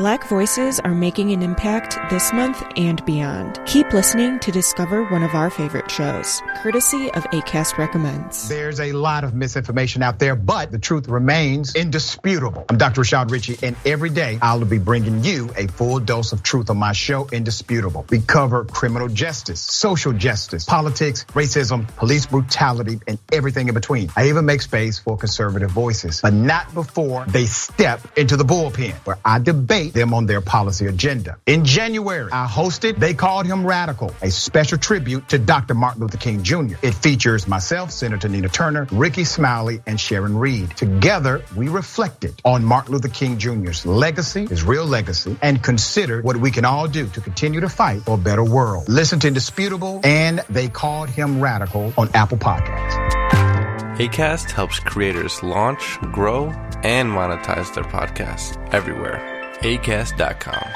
Black voices are making an impact this month and beyond. Keep listening to discover one of our favorite shows, courtesy of ACAST Recommends. There's a lot of misinformation out there, but the truth remains indisputable. I'm Dr. Rashad Richey, and every day I'll be bringing you a full dose of truth on my show, Indisputable. We cover criminal justice, social justice, politics, racism, police brutality, and everything in between. I even make space for conservative voices, but not before they step into the bullpen where I debate them on their policy agenda. In January, I hosted They Called Him Radical, a special tribute to Dr. Martin Luther King Jr. It features myself, Senator Nina Turner, Rickey Smiley, and Sharon Reed. Together, we reflected on Martin Luther King Jr.'s legacy, his real legacy, and considered what we can all do to continue to fight for a better world. Listen to Indisputable and They Called Him Radical on Apple Podcasts. ACAST helps creators launch, grow, and monetize their podcasts everywhere. ACAST.com.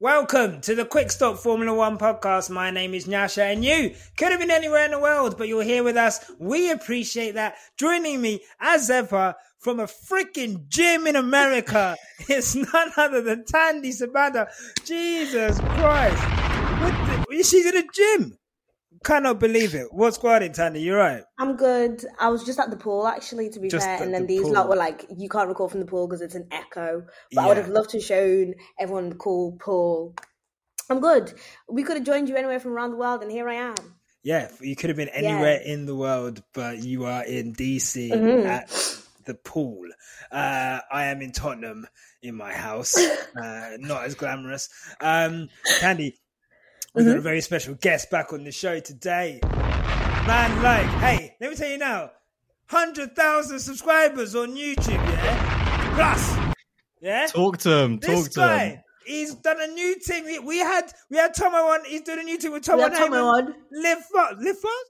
Welcome to the Quick Stop Formula One podcast. My name is Nyasha, and you could have been anywhere in the world, but you're here with us. We appreciate that. Joining me, as ever, from a freaking gym in America, it's none other than Tandy Sabada. Jesus Christ. The, she's in a gym. Cannot believe it. What's going on, Tandy? You're right. I'm good. I was just at the pool actually, to be Just fair, and then the these pool. lot were like, "You can't record from the pool because it's an echo." But I would have loved to have shown everyone the cool pool. I'm good. We could have joined you anywhere from around the world, and here I am. Yeah, you could have been anywhere in the world, but you are in DC Mhm. at the pool. Uh, I am in Tottenham in my house. uh, not as glamorous. Um, Candy, we've got a mm-hmm. very special guest back on the show today. Man, like, hey, let me tell you now, hundred thousand subscribers on YouTube, yeah, plus, yeah. Talk to him. This to guy, him. he's done a new thing. We- We had we had Tomo on. He's doing a new thing with Tomo. We had Tomo Heyman. on. Live fast. Live fast.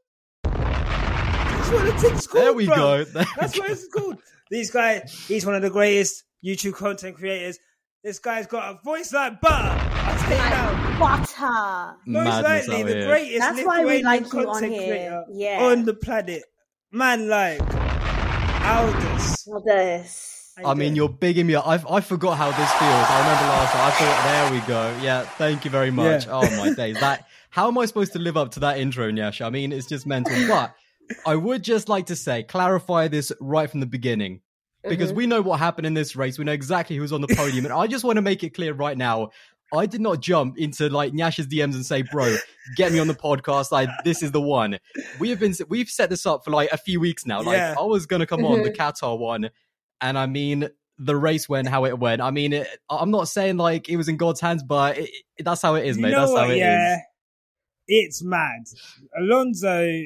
That's what the thing's called. There we bro. go. There That's we what it's called. These guy, he's one of the greatest YouTube content creators. This guy's got a voice like butter. I'll tell you now. Butter. Most Madness likely the here. greatest That's why we like you on here. creator Yeah. on the planet. Man, like Aldas. All this. I mean, you're bigging me up. I, I forgot how this feels. I remember last time. I thought, there we go. Yeah, thank you very much. Yeah. Oh my days. That how am I supposed to live up to that intro, Nyash? I mean, it's just mental. But I would just like to say, clarify this right from the beginning. Because Mm-hmm. we know what happened in this race. We know exactly who's on the podium. and I just want to make it clear right now. I did not jump into like Nyash's DMs and say, bro, get me on the podcast. Like, this is the one. We have been, we've set this up for like a few weeks now. Like, Yeah. I was going to come on the Qatar one. And I mean, the race went how it went. I mean, it, I'm not saying like it was in God's hands, but it, it- that's how it is, You mate. know That's what? how it is. yeah, it's mad. Alonso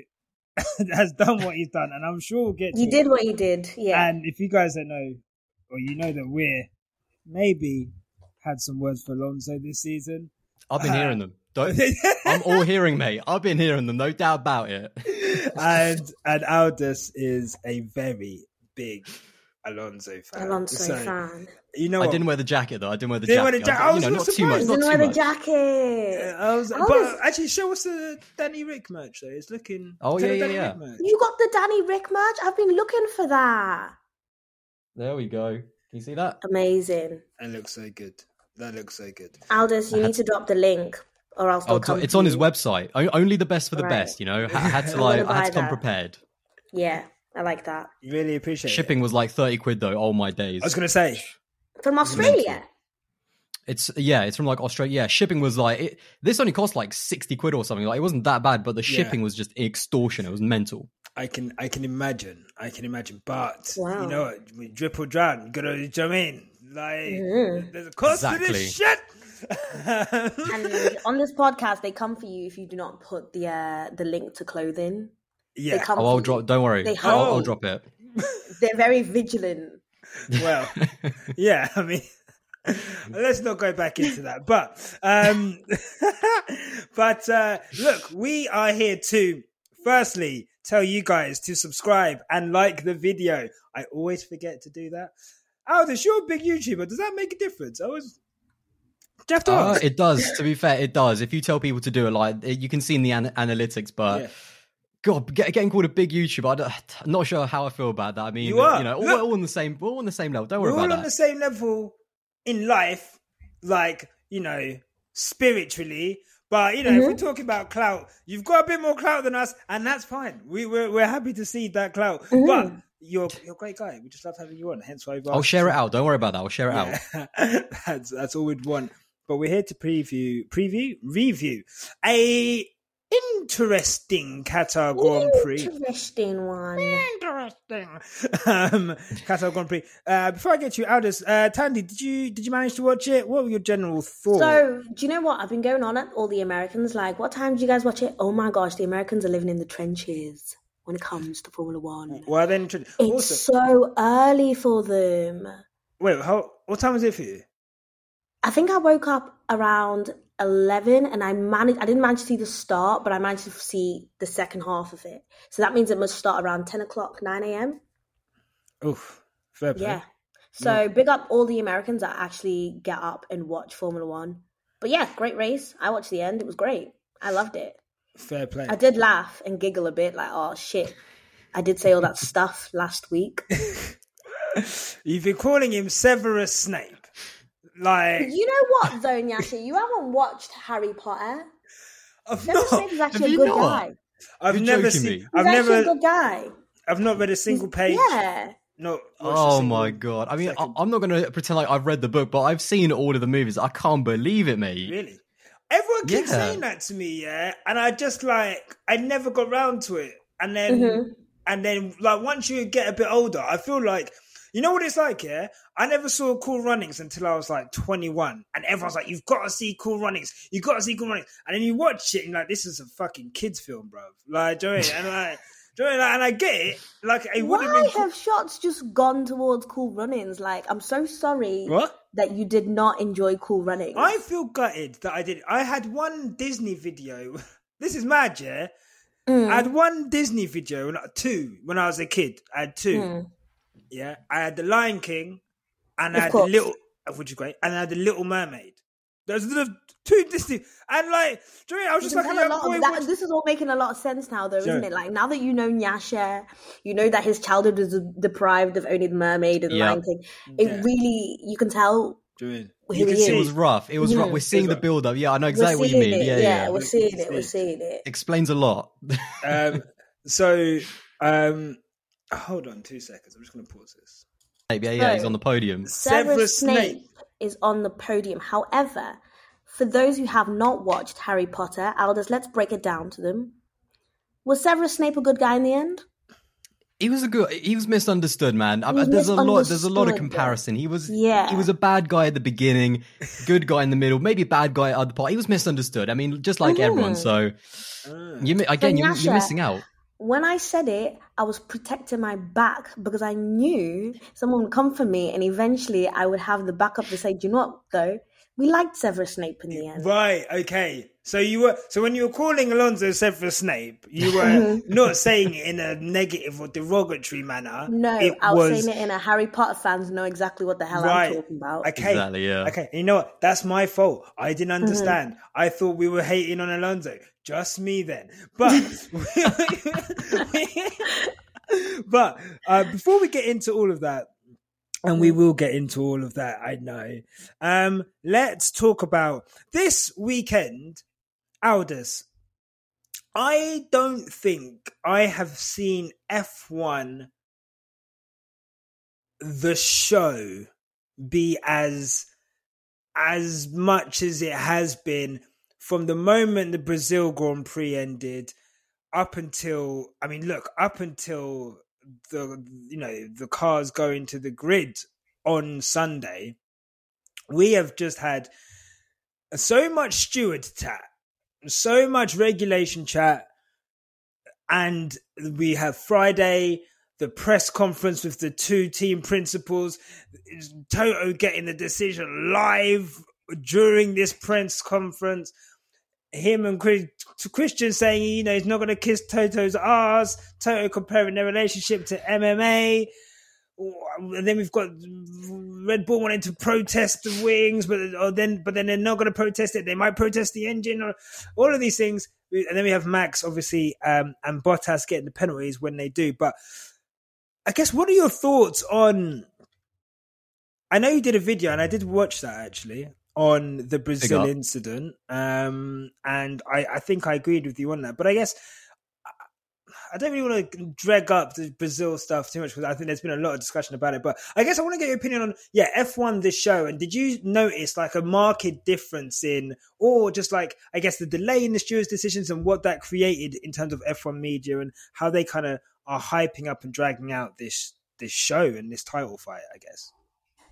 has done what he's done, and I'm sure we'll get. You to did it. what you did. Yeah. And if you guys don't know, or you know that we're maybe had some words for Alonso this season. I've been Uh, hearing them. Don't, I'm all hearing, mate. I've been hearing them, no doubt about it. and and Aldas is a very big Alonso fan. Alonso So, fan. You know I didn't wear the jacket though. I didn't wear the Didn't wear jacket. the jacket. I I was, was you know, not not too much. Not Didn't too wear the much. jacket. I was, I but actually, show us the Danny Rick merch though. It's looking. Oh, yeah, yeah, yeah. You got the Danny Rick merch? I've been looking for that. There we go. Can you see that? Amazing. It looks so good. That looks so good. Aldas, you need to drop the link or else they'll Oh, it's, it's for on his website. O- Only the best for the Right. best. You know, I had to like, I had to come that. prepared. Yeah, I like that. Really appreciate Shipping it. was like thirty quid though. Oh my days. I was gonna say. From Australia. It's yeah, it's from like Australia. Yeah, shipping was like it, this only cost like sixty quid or something. Like it wasn't that bad, but the Yeah. shipping was just extortion. It was mental. I can I can imagine. I can imagine. But Wow. you know drip or drown. You gotta do you know what I mean? Like Mhm. there's a cost to this shit. And on this podcast, they come for you if you do not put the uh, the link to clothing. They yeah. come Oh, I'll you. drop. Don't worry. They I'll, I'll Oh. drop it. They're very vigilant. Well, yeah. I mean, let's not go back into that. But um, but uh, look, we are here to firstly tell you guys to subscribe and like the video. I always forget to do that. Aldas, you're a big YouTuber. Does that make a difference? I was. Do you have to Uh, it does. To be fair, it does. If you tell people to do it, like you can see in the an- analytics, but Yeah. God, get, getting called a big YouTuber. I don't, I'm not sure how I feel about that. I mean, You are. you know, all, Look. all on the same, we're all on the same level. Don't worry about that. We're all on the same level in life, like you know, spiritually. But you know, if we're talking about clout, you've got a bit more clout than us, and that's fine. We we're, we're happy to see that clout. But you're you're a great guy. We just love having you on. Hence why we've I'll share it out. Don't worry about that. I'll share it out. That's that's all we'd want. But we're here to preview, preview, review a interesting Qatar Grand Prix. Interesting one. Interesting. Um, Qatar Grand Prix. Uh, before I get to you, Aldas, uh, Tandy, did you did you manage to watch it? What were your general thoughts? So, do you know what? I've been going on at all the Americans. Like, what time do you guys watch it? Oh my gosh, the Americans are living in the trenches when it comes to Formula One. well, then It's also, so early for them. wait, how, what time is it for you? I think I woke up around 11 and I managed, I didn't manage to see the start, but I managed to see the second half of it. So that means it must start around 10 o'clock, 9 a.m. Oof, fair play. Yeah. So big up all the Americans that actually get up and watch Formula One. But yeah, great race. I watched the end. It was great. I loved it. Fair play. I did laugh and giggle a bit, like, oh shit. I did say all that stuff last week. You've been calling him Severus Snape. Like, You know what, though, Nyasha? You haven't watched Harry Potter. I've Severus not, Snape is actually Have a good not? guy. I've You're never seen, me. I've actually never, a good guy. I've not read a single page. Yeah. No. Oh my god! I mean, I, second. I'm not going to pretend like I've read the book, but I've seen all of the movies. I can't believe it, mate. Really? Everyone keeps Yeah. saying that to me, yeah, and I just like I never got round to it, and then Mm-hmm. and then like once you get a bit older, I feel like you know what it's like, yeah. I never saw Cool Runnings until I was like 21, and everyone's like, "You've got to see Cool Runnings. You've got to see Cool Runnings," and then you watch it and like, "This is a fucking kids film, bro." Like, do you know what I mean? and like, do you know what I mean? and I get it. Like, it would have Why been cool- have shots just gone towards Cool Runnings? Like, I'm so sorry what. That you did not enjoy Cool Running. I feel gutted that I did. I had one Disney video. This is mad, yeah. Mm. I had one Disney video, two when I was a kid. I had two. Yeah, I had the Lion King, and I had course. the little, which is great, and I had the Little Mermaid. Those are the two Disney, and like, do you know, I mean? I was You just like, a tell a young lot boy. of that, watching- this is all making a lot of sense now, though, isn't it? Like now that you know Nyasha, you know that his childhood was deprived of only the Mermaid and the Yeah. Lion King. It Yeah. really, you can tell. Do you know what I mean? Who You can he is. It was rough. It was rough. Mhm. We're seeing the build up. Yeah, I know exactly what you mean. it. Yeah, yeah. we're seeing it. We're seeing it. Explains a lot. Um, so, um, hold on two seconds. I'm just going to pause this. yeah, yeah. He's on the podium. Severus Severus Snape, Snape. is on the podium. However, for those who have not watched Harry Potter, Aldas, let's break it down to them. Was Severus Snape a good guy in the end? He was a good. He was misunderstood, man. Was there's a lot. There's a lot of comparison. He was. Yeah. He was a bad guy at the beginning, good guy in the middle, maybe bad guy at the other part. He was misunderstood. I mean, just like mm-hmm. everyone. So, mm. you again, you, you're missing out. When I said it, I was protecting my back because I knew someone would come for me, and eventually I would have the backup to say, "Do you know what? Though we liked Severus Snape in the end." Right. Okay. So you were. So when you were calling Alonso Severus Snape, you were Mm-hmm. not saying it in a negative or derogatory manner. No, it I was, saying it in a Harry Potter fans know exactly what the hell Right. I'm talking about. Okay. Exactly, yeah. Okay. You know what? That's my fault. I didn't Mm-hmm. understand. I thought we were hating on Alonso. Just me then. But but uh, before we get into all of that, and we will get into all of that, I know. Um, let's talk about this weekend. Aldas, I don't think I have seen F1 the show be as as much as it has been from the moment the Brazil Grand Prix ended up until I mean look up until the you know the cars go into the grid on Sunday we have just had so much steward chat so much regulation chat and we have Friday the press conference with the two team principals Toto getting the decision live during this press conference him and Chris, Christian saying, you know, he's not going to kiss Toto's ass. Toto comparing their relationship to MMA. And then we've got Red Bull wanting to protest the wings, but or then but then they're not going to protest it. They might protest the engine or all of these things. and then we have Max obviously um, and Bottas getting the penalties when they do. But I guess what are your thoughts on? I know you did a video, and I did watch that actually on the Brazil incident, um, and I, I think I agreed with you on that. But I guess I don't really want to drag up the Brazil stuff too much because I think there's been a lot of discussion about it. But I guess I want to get your opinion on yeah F1 this show. And did you notice like a marked difference in, or just like I guess the delay in the stewards' decisions and what that created in terms of F1 media and how they kind of are hyping up and dragging out this this show and this title fight? I guess.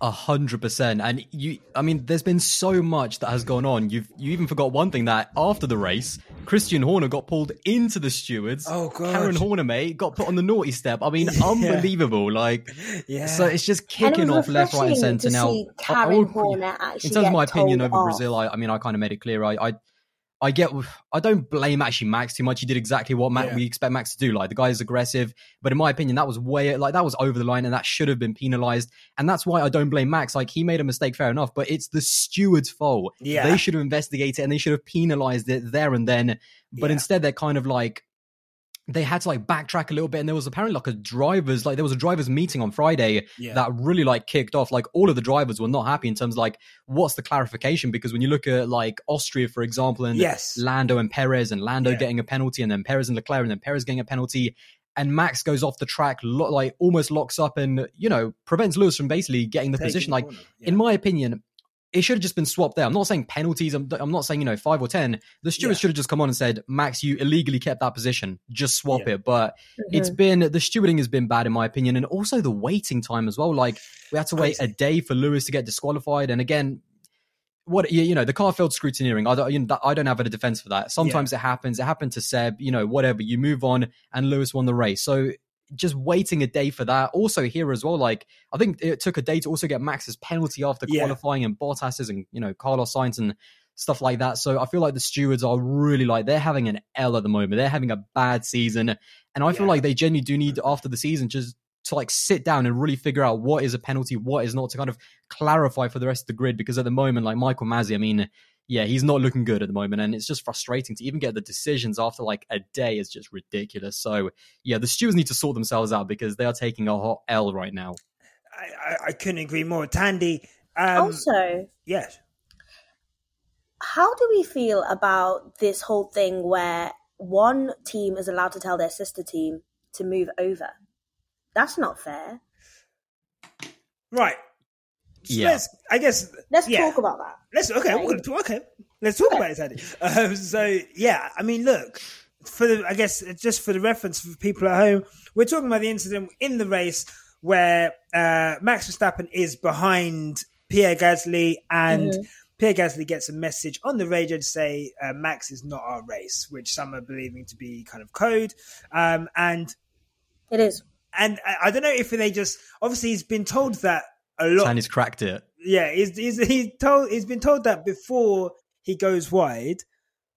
A hundred percent. And you, I mean, there's been so much that has gone on. You've, you even forgot one thing that after the race, Christian Horner got pulled into the stewards. Oh, God. Karen Horner, mate, got put on the naughty step. I mean, yeah. unbelievable. Like, yeah. so it's just kicking off left, right, and center now. Karen I, I, Horner actually. In terms of my opinion over off. Brazil, I, I mean, I kind of made it clear. I, I I get, I don't blame actually Max too much. He did exactly what Max, yeah. we expect Max to do. Like the guy is aggressive, but in my opinion, that was way, like that was over the line and that should have been penalized. And that's why I don't blame Max. Like he made a mistake, fair enough, but it's the steward's fault. Yeah. They should have investigated and they should have penalized it there and then. But yeah. instead, they're kind of like, they had to like backtrack a little bit and there was apparently like a drivers like there was a drivers meeting on friday yeah. that really like kicked off like all of the drivers were not happy in terms of like what's the clarification because when you look at like austria for example and yes. lando and perez and lando yeah. getting a penalty and then perez and leclerc and then perez getting a penalty and max goes off the track lo- like almost locks up and you know prevents lewis from basically getting the Taking position like yeah. in my opinion it should have just been swapped there. I'm not saying penalties. I'm, I'm not saying, you know, five or 10. The stewards yeah. should have just come on and said, Max, you illegally kept that position. Just swap yeah. it. But mm-hmm. it's been, the stewarding has been bad in my opinion. And also the waiting time as well. Like we had to wait a day for Lewis to get disqualified. And again, what you know the car failed scrutineering. I don't, you know, I don't have a defense for that. Sometimes yeah. it happens. It happened to Seb. You know, whatever. You move on, and Lewis won the race. So just waiting a day for that. Also here as well, like I think it took a day to also get Max's penalty after yeah. qualifying and Bottas's and you know Carlos Sainz and stuff like that. So I feel like the stewards are really like they're having an L at the moment. They're having a bad season, and I feel like they genuinely do need after the season just to like sit down and really figure out what is a penalty, what is not, to kind of clarify for the rest of the grid. Because at the moment, like Michael Masi, I mean, yeah, he's not looking good at the moment, and it's just frustrating to even get the decisions after like a day is just ridiculous. So yeah, the stewards need to sort themselves out because they are taking a hot L right now. I, I, I couldn't agree more, Tandy. Um, also, yes. How do we feel about this whole thing where one team is allowed to tell their sister team to move over? That's not fair. Right. So yeah. Let's, I guess. Let's yeah. talk about that. Let's okay. Right. We're gonna talk, okay. Let's talk okay. about it, Andy. Um, so yeah, I mean, look for the. I guess just for the reference for people at home, we're talking about the incident in the race where uh, Max Verstappen is behind Pierre Gasly and. Mm-hmm. Pierre Gasly gets a message on the radio to say uh, Max is not our race, which some are believing to be kind of code. Um, and it is. And I, I, don't know if they just obviously he's been told that a lot. And he's cracked it. Yeah, he's, he's he's told he's been told that before he goes wide,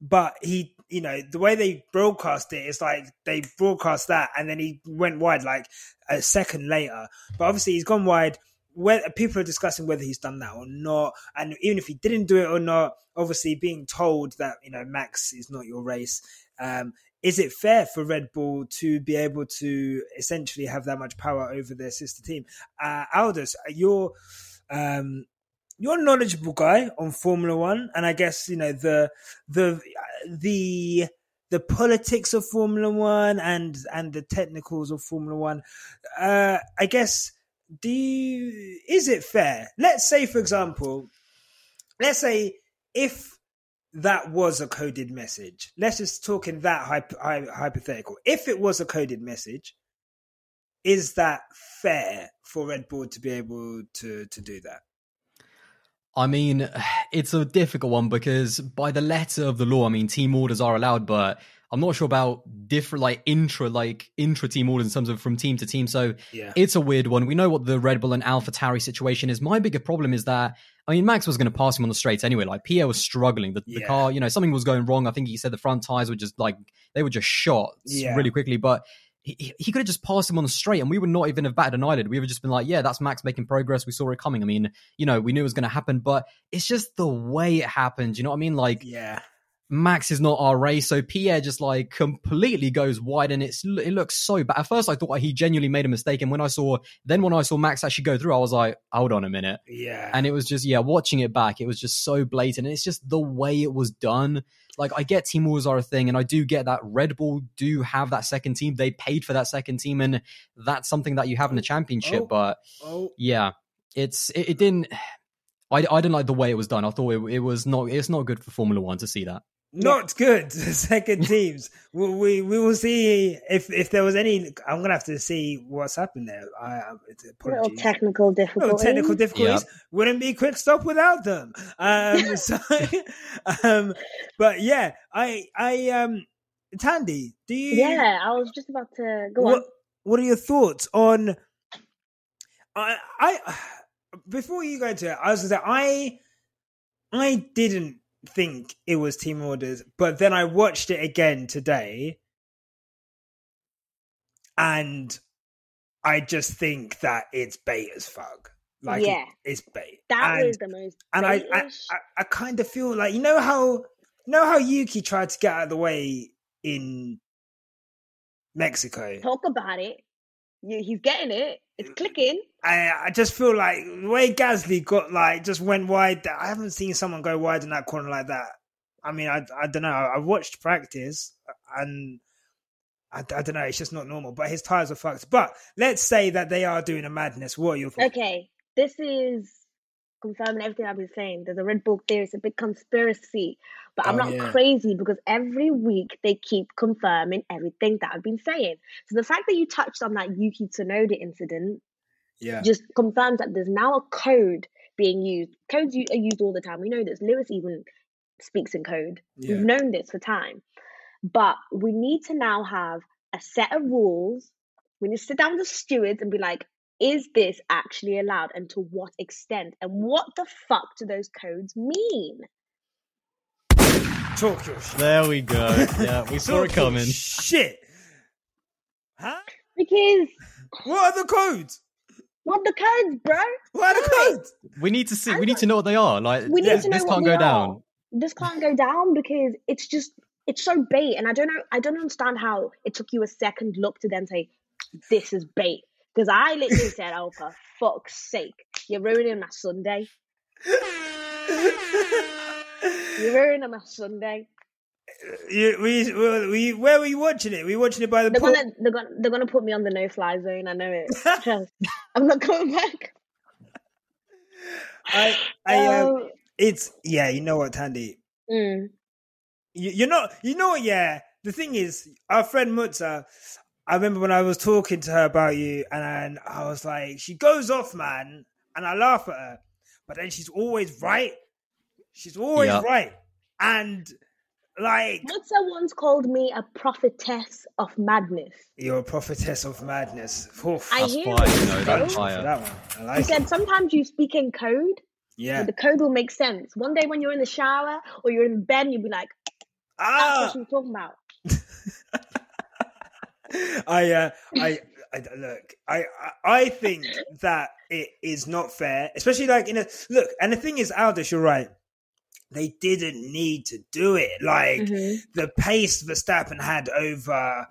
but he you know the way they broadcast it is like they broadcast that and then he went wide like a second later. But obviously he's gone wide. Where people are discussing whether he's done that or not, and even if he didn't do it or not, obviously being told that you know Max is not your race, um, is it fair for Red Bull to be able to essentially have that much power over their sister team? Uh, Aldas, you're um, you're a knowledgeable guy on Formula One, and I guess you know the the the the politics of Formula One and and the technicals of Formula One. Uh, I guess do you, is it fair? Let's say, for example, let's say if that was a coded message. Let's just talk in that hypothetical. If it was a coded message, is that fair for Red Bull to be able to to do that? I mean, it's a difficult one because by the letter of the law, I mean team orders are allowed, but I'm not sure about different like intra like intra team orders in terms of from team to team. So yeah. it's a weird one. We know what the Red Bull and Alpha AlphaTauri situation is. My bigger problem is that I mean Max was going to pass him on the straights anyway. Like Pierre was struggling. The, yeah. the, car, you know, something was going wrong. I think he said the front tires were just like they were just shot yeah. really quickly, but. He, he could have just passed him on the straight and we would not even have batted an eyelid. We would have just been like, yeah, that's Max making progress. We saw it coming. I mean, you know, we knew it was going to happen, but it's just the way it happened. You know what I mean? Like, yeah Max is not our race, so Pierre just like completely goes wide, and it's it looks so bad. At first, I thought he genuinely made a mistake, and when I saw then when I saw Max actually go through, I was like, hold on a minute, Yeah. and it was just yeah, watching it back, it was just so blatant. And it's just the way it was done. Like I get team wars are a thing, and I do get that Red Bull do have that second team. They paid for that second team, and that's something that you have in the championship. Oh. But oh, yeah, it's it, it didn't. I, I didn't like the way it was done. I thought it, it was not. It's not good for Formula One to see that. Not good. Second teams. we, we we will see if if there was any. I'm gonna have to see what's happened there. I, I Little apologies. technical No difficulties. technical difficulties wouldn't be quick stop without them. Um, so, um, but yeah, I, I, um, Tandy, do you? Yeah, I was just about to go What, on. what are your thoughts on? I, I, before you go into it, I was gonna say I, I didn't think it was team orders, but then I watched it again today, and I just think that it's bait as fuck. Like, Yeah. it, it's bait. That and, was the most. and I, I. I, I kind of feel like you know how, you know how Yuki tried to get out of the way in Mexico. talk about it. You, he's getting it. It's clicking. I I just feel like the way Gasly got like just went wide. I haven't seen someone go wide in that corner like that. I mean, I I don't know. I watched practice and I, I don't know. It's just not normal. But his tires are fucked. But let's say that they are doing a madness. What are your thoughts? Okay, this is confirming everything I've been saying. There's a Red Bull theory. It's a big conspiracy. But I'm Oh, not yeah. crazy because every week they keep confirming everything that I've been saying. So the fact that you touched on that Yuki Tsunoda incident Yeah, just confirms that there's now a code being used. Codes are used all the time. We know this. Lewis even speaks in code. Yeah. We've known this for time. But we need to now have a set of rules. We need to sit down with the stewards and be like, is this actually allowed and to what extent? And what the fuck do those codes mean? Talk your shit. There we go. Yeah, we saw it coming. Shit. Huh? Because What are the codes? what the codes, bro? What are the codes? We need to see. We need to know what they are. Like We need this, to know this can't we go are. down. This can't go down because it's just it's so bait, and I don't know. I don't understand how it took you a second look to then say this is bait. Because I literally said, "Oh, for fuck's sake, you're ruining my Sunday. You're ruining my Sunday." You, we, we, we, where were you watching it? Were you watching it by the They're pool? gonna they're gonna they're gonna put me on the no fly zone. I know it. I'm not coming back. I, I, um, Um, it's yeah. You know what, Tandy? mm, You, you're not. You know what? Yeah. The thing is, our friend Mutza. I remember when I was talking to her about you, and I was like, she goes off, man, and I laugh at her, but then she's always right. She's always Yeah. right, and like Mutsa once called me a prophetess of madness. you're a prophetess of madness. Oof. I That's hear fire, it, you know, that's fire. that one. I He like it. said sometimes you speak in code, Yeah. but the code will make sense. One day when you're in the shower or you're in bed, you'll be like, "That's Ah, what she was talking about." I, uh, I, I, look, I, I- I think that it is not fair, especially like in a look. And the thing is, Aldas, you're right. They didn't need to do it. Like Mhm. the pace Verstappen had over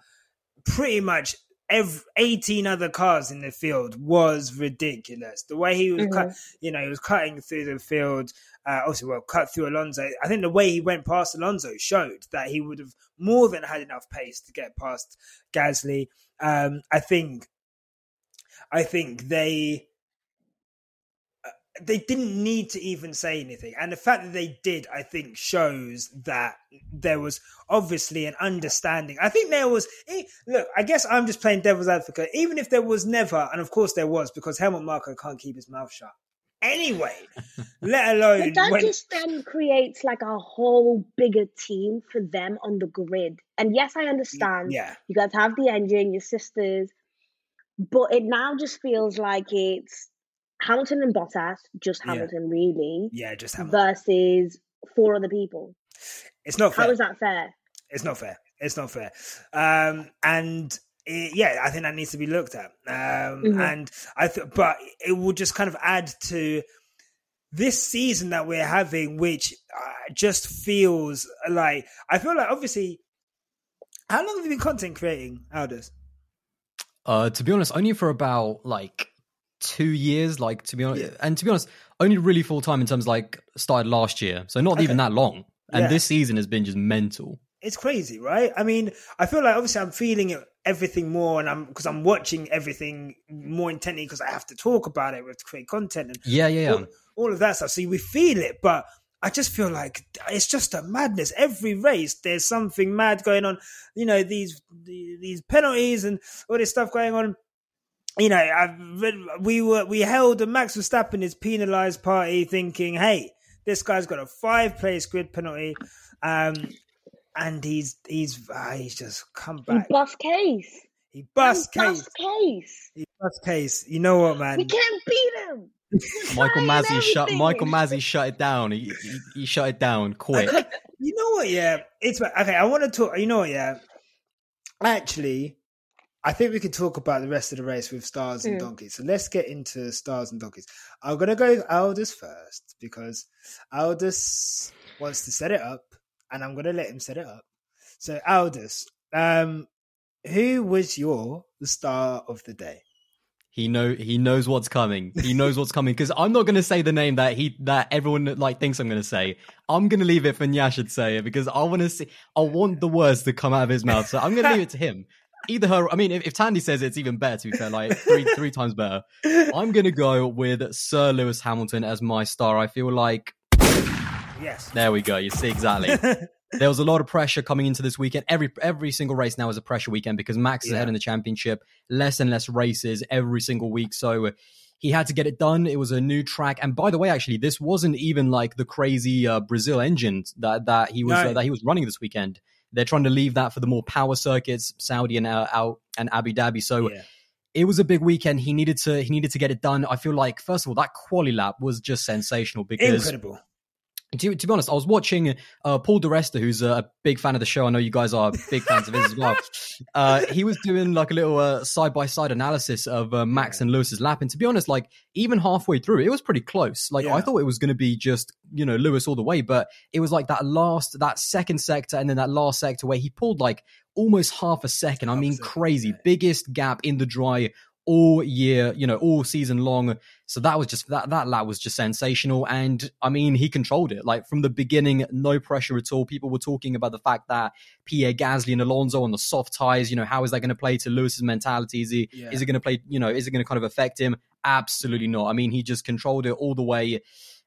pretty much every 18 other cars in the field was ridiculous. The way he was cut, you know, he was cutting through the field. Uh, also, well, cut through Alonso. I think the way he went past Alonso showed that he would have more than had enough pace to get past Gasly. Um, I think, I think they they didn't need to even say anything, and the fact that they did, I think, shows that there was obviously an understanding. I think there was. eh, Look, I guess I'm just playing devil's advocate. Even if there was never, and of course there was, because Helmut Marko can't keep his mouth shut. Anyway, let alone But that when, just then creates like a whole bigger team for them on the grid. And yes, I understand. yeah, You guys have the engine, your sisters, but it now just feels like it's Hamilton and Bottas, just Yeah. Hamilton really, yeah, just have versus four other people. it's not fair. How is that fair? It's not fair. It's not fair. Um, and it, yeah, I think that needs to be looked at. Um, Mhm. And I, th- but it will just kind of add to this season that we're having, which uh, just feels like I feel like obviously. How long have you been content creating, Aldas? Uh, to be honest, only for about like two years. Like to be honest, yeah. and to be honest, only really full time in terms of, like started last year, so not okay. even that long. And yeah. this season has been just mental. It's crazy, right? I mean, I feel like obviously I'm feeling it, everything more, and I'm because I'm watching everything more intently because I have to talk about it, we have to create content, and yeah, yeah, all, all of that stuff. So we feel it, but I just feel like it's just a madness. Every race, there's something mad going on. You know, these these penalties and all this stuff going on. You know, I read, we were we held a Max Verstappen is penalised party, thinking, "Hey, this guy's got a five place grid penalty, um, and he's he's uh, he's just come back. He bust case. He bust case. Bust case. He bust case. You know what, man? We can't beat him. Michael Masi shut Michael Masi shut it down. He, he, he shut it down quick. You know what? Yeah, it's okay. I want to talk. You know what? Yeah, actually, I think we can talk about the rest of the race with stars and mm. donkeys. So let's get into stars and donkeys. I'm gonna go Aldas first because Aldas wants to set it up, and I'm gonna let him set it up. So Aldas, um, who was your the star of the day? He know he knows what's coming. He knows what's coming because I'm not going to say the name that he that everyone like thinks I'm going to say. I'm going to leave it for Nyash to say it because I want to see. I want the words to come out of his mouth, so I'm going to leave it to him. Either her. I mean, if, if Tandy says it, it's even better. To be fair, like three three times better. I'm going to go with Sir Lewis Hamilton as my star. I feel like. Yes. There we go. You see exactly. there was a lot of pressure coming into this weekend. Every every single race now is a pressure weekend because Max is ahead in the championship. Less and less races every single week, so he had to get it done. It was a new track, and by the way, actually, this wasn't even like the crazy uh, Brazil engine that that he was no. uh, that he was running this weekend. They're trying to leave that for the more power circuits, Saudi and uh, out and Abu Dhabi. So. Yeah. It was a big weekend. He needed to. He needed to get it done. I feel like, first of all, that quali lap was just sensational because incredible to, to be honest, I was watching uh, Paul di Resta, who's a big fan of the show. I know you guys are big fans of his as well. Uh, he was doing like a little side by side analysis of uh, Max and Lewis's lap, and to be honest, like even halfway through, it was pretty close. Like yeah. I thought it was going to be just you know Lewis all the way, but it was like that last that second sector and then that last sector where he pulled like almost half a second. I mean, crazy, biggest gap in the dry all year, you know, all season long. So that was just that that lap was just sensational. And I mean, he controlled it. Like from the beginning, no pressure at all. People were talking about the fact that Pierre Gasly and Alonso on the soft tires, you know, how is that going to play to Lewis's mentality? Is he yeah. is it going to play, you know, is it going to kind of affect him? Absolutely not. I mean, he just controlled it all the way.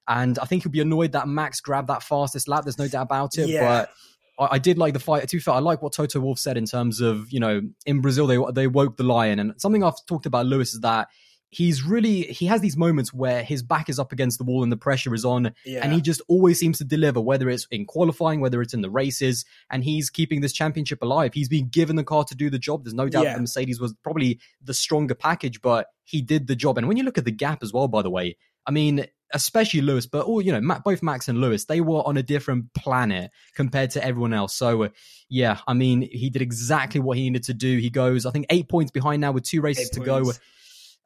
And I think he'll be annoyed that Max grabbed that fastest lap. There's no doubt about it. Yeah. But I, I did like the fight. To be fair, I like what Toto Wolff said in terms of you know in Brazil they they woke the lion, and something I've talked about Lewis is that he's really he has these moments where his back is up against the wall and the pressure is on yeah. and he just always seems to deliver whether it's in qualifying whether it's in the races and he's keeping this championship alive he's been given the car to do the job there's no doubt yeah. that mercedes was probably the stronger package but he did the job and when you look at the gap as well by the way i mean especially Lewis, but all you know, both Max and Lewis, they were on a different planet compared to everyone else. So, uh, yeah, I mean, he did exactly what he needed to do. He goes, I think, eight points behind now with two races eight to points. go.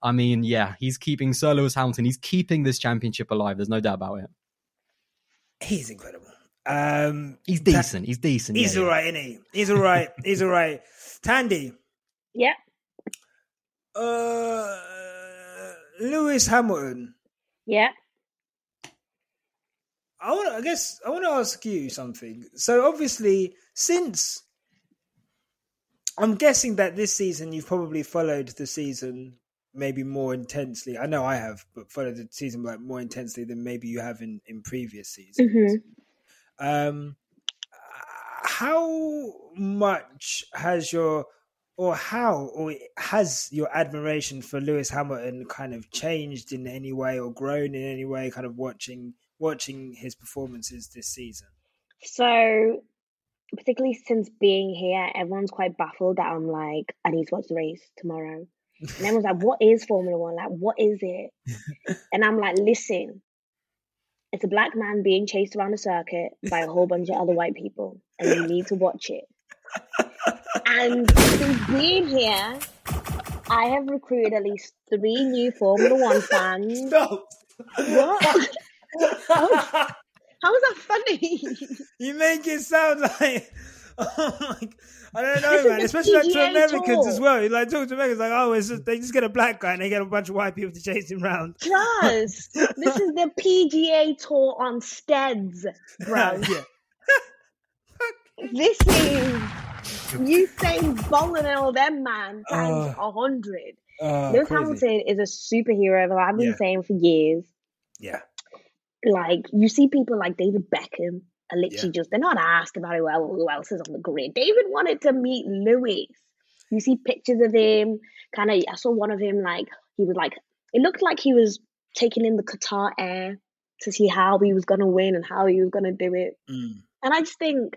I mean, yeah, he's keeping Sir Lewis Hamilton. He's keeping this championship alive. There's no doubt about it. He's incredible. Um, he's decent. he's decent. He's yeah, all right, isn't he? He's all right. he's all right. Tandy. Yeah. Uh, Lewis Hamilton. Yeah. I want. I guess I want to ask you something. So obviously, since I'm guessing that this season you've probably followed the season maybe more intensely. I know I have, but followed the season like more intensely than maybe you have in in previous seasons. Mm-hmm. Um, how much has your or how or has your admiration for Lewis Hamilton kind of changed in any way or grown in any way? Kind of watching watching his performances this season? So, particularly since being here, everyone's quite baffled that I'm like, I need to watch the race tomorrow. And everyone's like, what is Formula One? Like, what is it? and I'm like, listen, it's a black man being chased around a circuit by a whole bunch of other white people, and you need to watch it. and since being here, I have recruited at least three new Formula One fans. Stop. What? How is that funny? you make it sound like, oh my, I don't know, man. Especially like to Americans Tour. as well. You like talk to Americans like, oh, it's just, they just get a black guy and they get a bunch of white people to chase him around. Trust. this is the PGA Tour on steads, bro. yeah. This is Usain Bolt and all them man times Oh. Ah. a hundred. Oh, Lewis crazy. Hamilton is a superhero. Like I've been Yeah. saying for years. Yeah. Like you see people like David Beckham are literally just they're not asked about who else, who else is on the grid. David wanted to meet Lewis. You see pictures of him. Kind of, I saw one of him like he was like it looked like he was taking in the Qatar air to see how he was gonna win and how he was gonna do it. Mm. And I just think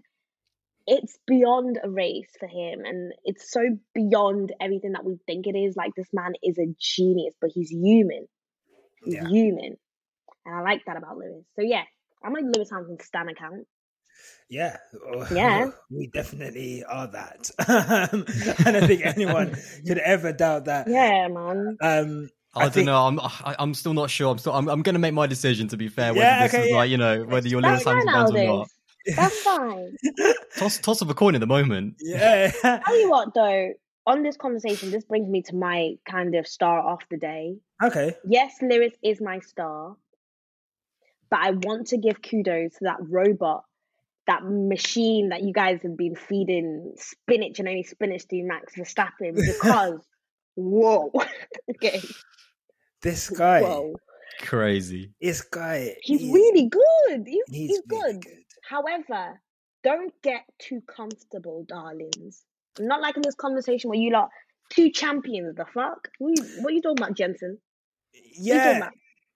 it's beyond a race for him and it's so beyond everything that we think it is. Like this man is a genius, but he's human. He's Yeah. human. And I like that about Lewis. So yeah, I'm like Lewis Hamilton stan account. Yeah. Oh, Yeah. We definitely are that. I don't think anyone could ever doubt that. Yeah, man. Um, I, don't think- know. I'm I, I'm still not sure. I'm still I'm, I'm going to make my decision. To be fair, whether Yeah, this okay, is yeah. like you know whether you're Lewis That's Hamilton fans or not. That's fine. Toss toss of a coin at the moment. Yeah. Tell you what though, on this conversation, this brings me to my kind of star of the day. okay. Yes, Lewis is my star, but I want to give kudos to that robot, that machine that you guys have been feeding spinach and only spinach to Max Verstappen because, whoa, okay, This guy. whoa, Crazy. This guy. he's is- really good. He's, He's, he's, really good. good. However, don't get too comfortable, darlings. I'm not liking this conversation where you lot two champions. The fuck? What are you, what are you talking about, Jensen? What are you talking Yeah.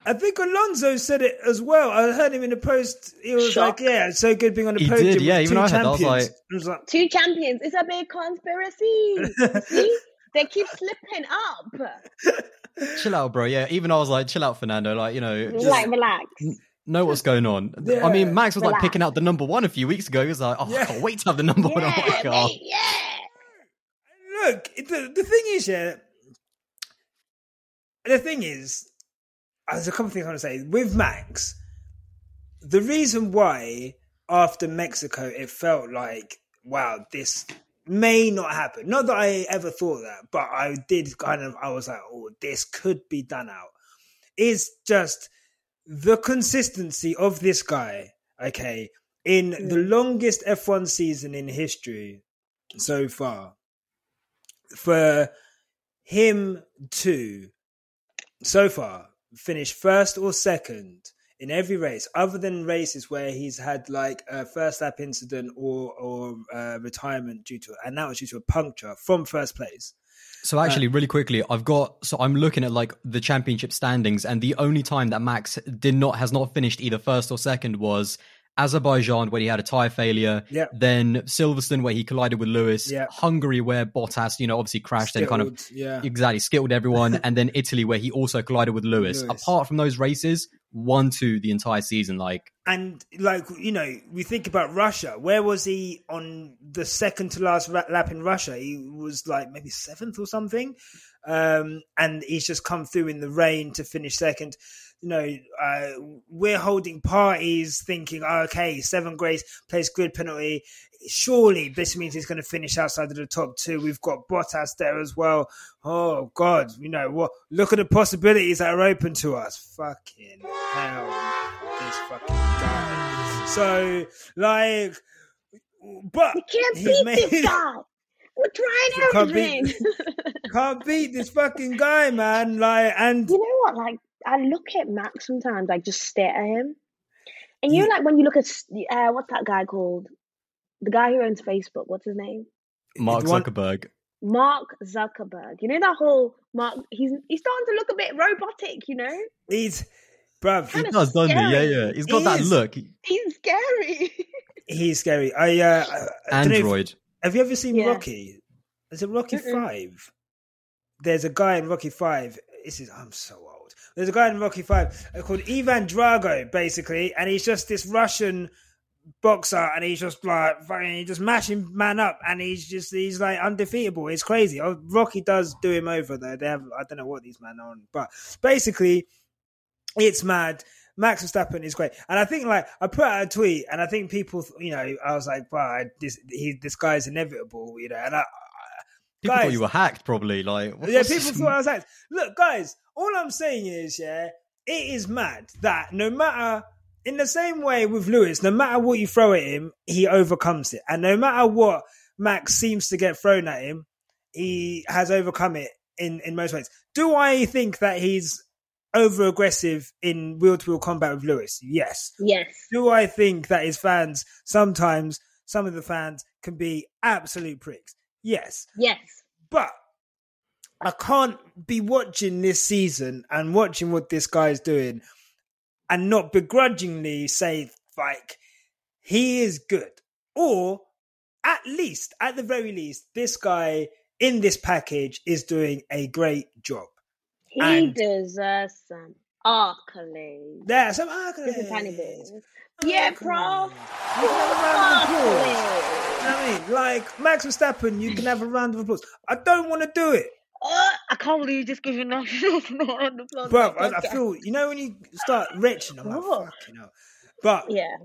About? I think Alonso said it as well. I heard him in the post. He was Shock. like, "Yeah, it's so good being on the He podium." did, yeah, with even two I heard. I was champions." like- I was like, Two champions. It's a big conspiracy. See? They keep slipping up. Chill out, bro. Yeah, even I was like, chill out, Fernando. Like you know, just like, relax. know what's going on. I mean, Max was like picking out the number one a few weeks ago. He was like, oh, Yeah. I can't wait to have the number one on oh my Yeah, car. mate, yeah. look, the, the thing is, yeah, the thing is, there's a couple of things I want to say. With Max, the reason why after Mexico it felt like, wow, this may not happen. Not that I ever thought that, but I did kind of, I was like, oh, this could be done out. Is just the consistency of this guy, okay, in hmm. the longest F1 season in history so far for him to so far finish first or second in every race other than races where he's had like a first lap incident or or uh, retirement due to and that was due to a puncture from first place So actually, really quickly, I've got. So I'm looking at like the championship standings, and the only time that Max did not has not finished either first or second was Azerbaijan when he had a tire failure. Yeah. Then Silverstone where he collided with Lewis. Yeah. Hungary where Bottas, you know, obviously crashed and kind of yeah exactly skittled everyone, and then Italy where he also collided with Lewis. Lewis. Apart from those races, one two the entire season. Like and like you know we think about russia where was he on the second to last lap in russia he was like maybe seventh or something um and he's just come through in the rain to finish second you know uh, we're holding parties thinking oh, okay seven grace plays grid penalty surely this means he's going to finish outside of the top two we've got bottas there as well oh god you know what look at the possibilities that are open to us fucking hell this fucking guy. So, like, but We can't beat made- this guy. We're trying Can't beat- everything. can't beat this fucking guy, man. Like, and you know what? Like, I look at Max sometimes. I just stare at him, and you know, like when you look at uh, what's that guy called? The guy who owns Facebook. What's his name? Mark Zuckerberg. Mark Zuckerberg. You know that whole Mark. He's he's starting to look a bit robotic. You know, he's, bruv, He Kinda does, doesn't he? Yeah, scary. yeah. He's got He that is. look. he's scary. he's scary. I, uh, I if- Android. have you ever seen Yeah. Rocky? Is it Rocky Mm-mm. Five? There's a guy in Rocky Five. This is I'm so old. There's a guy in Rocky Five uh, called Ivan Drago, basically, and he's just this Russian boxer, and he's just like fucking, just mashing man up, and he's just he's like undefeatable. It's crazy. Oh, Rocky does do him over though. They have I don't know what these men are on, but basically, it's mad. Max Verstappen is great, and I think like I put out a tweet, and I think people, you know, I was like, "Wow, this he, this guy is inevitable," you know, and I. People guys, thought you were hacked, probably. Like, yeah, what's- people thought I was hacked. Look, guys, all I'm saying is, yeah, it is mad that no matter, in the same way with Lewis, no matter what you throw at him, he overcomes it. And no matter what Max seems to get thrown at him, he has overcome it in, in most ways. Do I think that he's over aggressive in wheel to wheel combat with Lewis? Yes. Yes. Do I think that his fans sometimes, some of the fans can be absolute pricks? Yes. Yes. But I can't be watching this season and watching what this guy is doing and not begrudgingly say, like, he is good. Or at least, at the very least, this guy in this package is doing a great job. He And- deserves some accolades. There, some Just a tiny bit. Yeah, bro. You can have a round of applause. You know I mean? Like Max Verstappen, you can have a round of applause. I don't want to do it. Uh, I can't believe you just giving us on the floor. Bro, I, I feel you know when you start retching, I'm like, Oh. fuck, you know. But Yeah.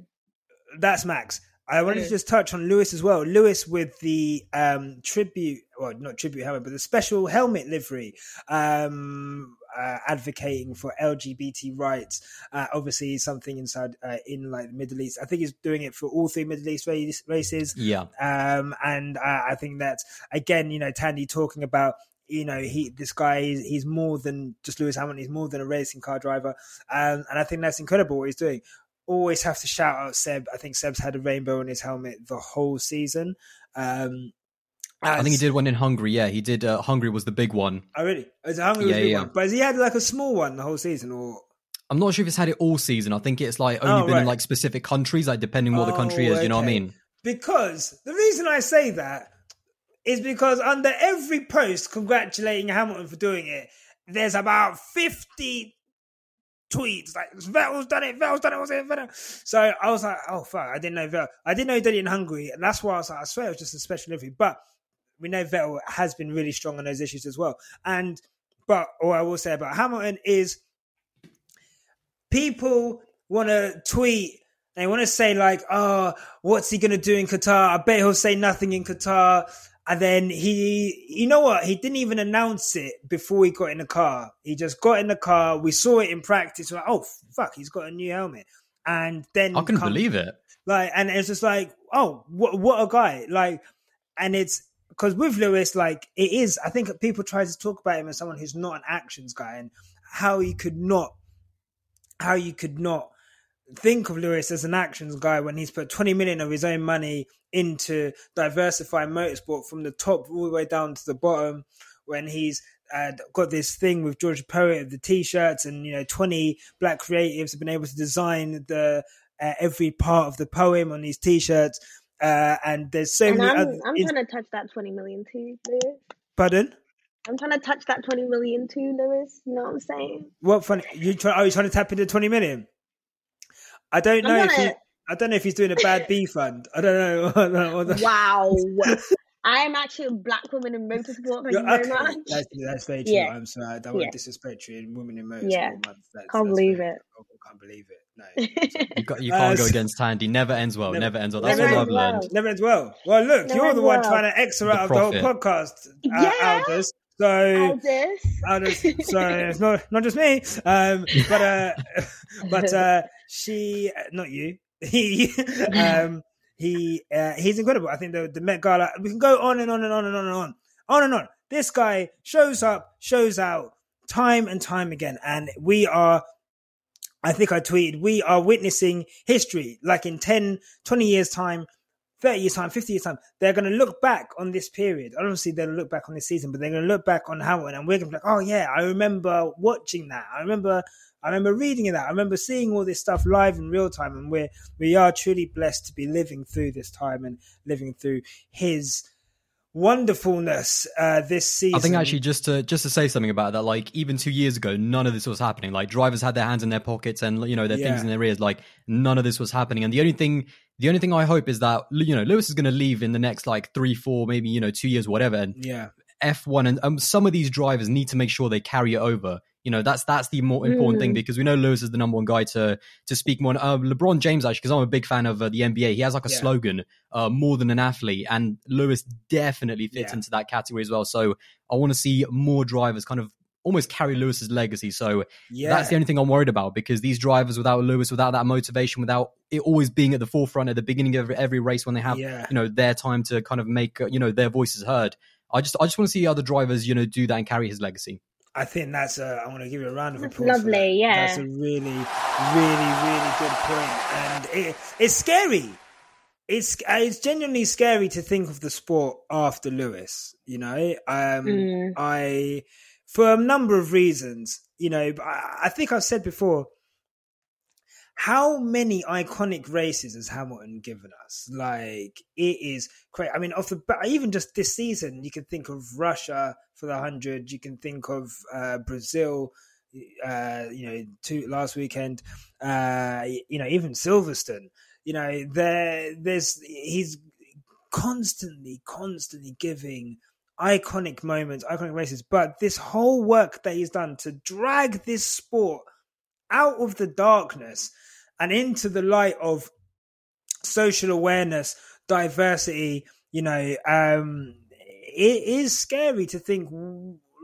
that's Max. I wanted to Mm. just touch on Lewis as well. Lewis with the um, tribute, well, not tribute helmet, but the special helmet livery, um, uh, advocating for LGBT rights. Uh, obviously, something inside uh, in like the Middle East. I think he's doing it for all three Middle East race, races. yeah. Um, and uh, I think that's again, you know, Tandy talking about, you know, he this guy he's, he's more than just Lewis Hamilton. He's more than a racing car driver, um, and I think that's incredible what he's doing. Always have to shout out Seb. I think Seb's had a rainbow on his helmet the whole season. Um, I think he did one in Hungary. Yeah, he did. Uh, Hungary was the big one. Oh, really? Is it Hungary was Yeah, big yeah. one? But has he had like a small one the whole season, or I'm not sure if he's had it all season. I think it's like only Oh, been right. in like specific countries, like depending on what the country Oh, is. You know what I mean? because the reason I say that is because under every post congratulating Hamilton for doing it, there's about 50 tweets like Vettel's done it, Vettel's done it, was it Vettel? So I was like, oh fuck, I didn't know Vettel. I didn't know he did it in Hungary, and that's why I was like, I swear it was just a special delivery. But we know Vettel has been really strong on those issues as well. And but all I will say about Hamilton is people want to tweet they want to say like, "Oh, what's he going to do in Qatar?" I bet he'll say nothing in Qatar. And then he, you know what? He didn't even announce it before he got in the car. He just got in the car. We saw it in practice. We're like, oh fuck, he's got a new helmet. And then I couldn't comes- believe it. like, and it's just like, oh, what what a guy! Like, and it's because with Lewis, like, it is. I think people try to talk about him as someone who's not an actions guy, and how he could not, how you could not think of Lewis as an actions guy when he's put 20 million of his own money into diversifying motorsport from the top all the way down to the bottom when he's uh, got this thing with George Poet of the t-shirts and you know 20 black creatives have been able to design the uh, every part of the poem on these t-shirts uh, and there's so And many I'm, other I'm in- trying to touch that 20 million too, Lewis. pardon I'm trying to touch that 20 million too, Lewis. You know what I'm saying? what fun you try are you trying to tap into 20 million I don't know if he I don't know if he's doing a bad B fund. I don't know. I don't know the- Wow. I am actually a black woman in motorsport. Thank you very much. That's, that's very true. Yeah. I'm sorry. I don't want Yeah. to disrespect you women in motorsport. Yeah. month. That's, Can't that's believe very- it. I can't believe it. No. You, got, you Uh, can't go against Tandy. Never ends well. Never- Never, ends well. That's Never what ends I've well. learned. Never ends well. Well, look, Never you're the one well. trying to X her The out of the whole prophet. podcast. Uh, Yeah. Aldas. So, Aldas. Aldas, so it's not not just me, um, but uh, but uh, she, not you, he, um, he, uh, he's incredible. I think the the Met Gala. We can go on and on and on and on and on, on and on. This guy shows up, shows out time and time again, and we are. I think I tweeted, we are witnessing history. Like in 10, 20 years' time, 30 years' time, 50 years' time, they're going to look back on this period. Obviously, they'll look back on this season, but they're going to look back on Hamilton and we're going to be like, oh, yeah, I remember watching that. I remember. I remember reading that. I remember seeing all this stuff live in real time, and we're we are truly blessed to be living through this time and living through his wonderfulness uh, this season. I think actually just to just to say something about that, like even two years ago, none of this was happening. Like drivers had their hands in their pockets and you know their Yeah. things in their ears. Like none of this was happening. And the only thing, the only thing I hope is that you know Lewis is going to leave in the next like three, four, maybe you know two years, whatever. And yeah, F1 and um, some of these drivers need to make sure they carry it over You know, that's that's the more important thing Mm. because we know Lewis is the number one guy to to speak more. Uh, LeBron James actually, because I'm a big fan of uh, the NBA, he has like a Yeah. slogan, uh, "More than an athlete," and Lewis definitely fits Yeah. into that category as well. So I want to see more drivers kind of almost carry Lewis's legacy. So Yeah, that's the only thing I'm worried about because these drivers without Lewis, without that motivation, without it always being at the forefront at the beginning of every race when they have yeah. you know their time to kind of make uh, you know their voices heard. I just I just want to see other drivers you know do that and carry his legacy. I think that's a. I'm going to give you a round of That's applause. for that. lovely, yeah. that's a really, really, really good point, and it, it's scary. It's it's genuinely scary to think of the sport after Lewis. You know, um, Mm. I for a number of reasons. You know, I, I think I've said before. How many iconic races has Hamilton given us? Like it is crazy. I mean, off the even just this season, you can think of Russia for the hundred. You can think of uh, Brazil. Uh, you know, two last weekend. Uh, you know, even Silverstone. You know, there, there's he's constantly, constantly giving iconic moments, iconic races. But this whole work that he's done to drag this sport out of the darkness and into the light of social awareness, diversity, you know, um, it is scary to think,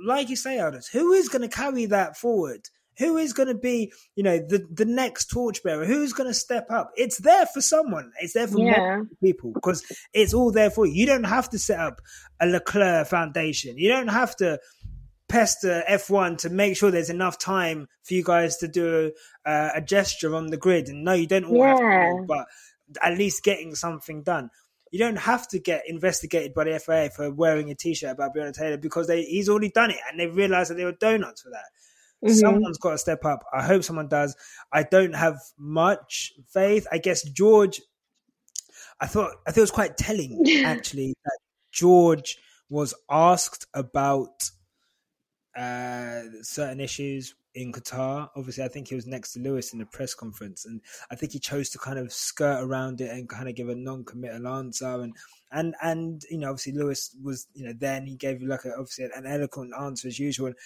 like you say, Aldas, who is going to carry that forward? Who is going to be, you know, the, the next torchbearer? Who's going to step up? It's there for someone. It's there for Yeah. people because it's all there for you. You don't have to set up a Leclerc foundation. You don't have to pester F1 to make sure there's enough time for you guys to do uh, a gesture on the grid. And no, you don't all have to, but at least getting something done. You don't have to get investigated by the FIA for wearing a T-shirt about Breonna Taylor because they, he's already done it and they realised that they were donuts for that. Mhm. Someone's got to step up. I hope someone does. I don't have much faith. I guess George. I thought I thought it was quite telling actually that George was asked about uh, certain issues in Qatar. Obviously, I think he was next to Lewis in the press conference, and I think he chose to kind of skirt around it and kind of give a non-committal answer. And and and you know, obviously Lewis was you know there, and he gave like a, obviously an eloquent answer as usual. And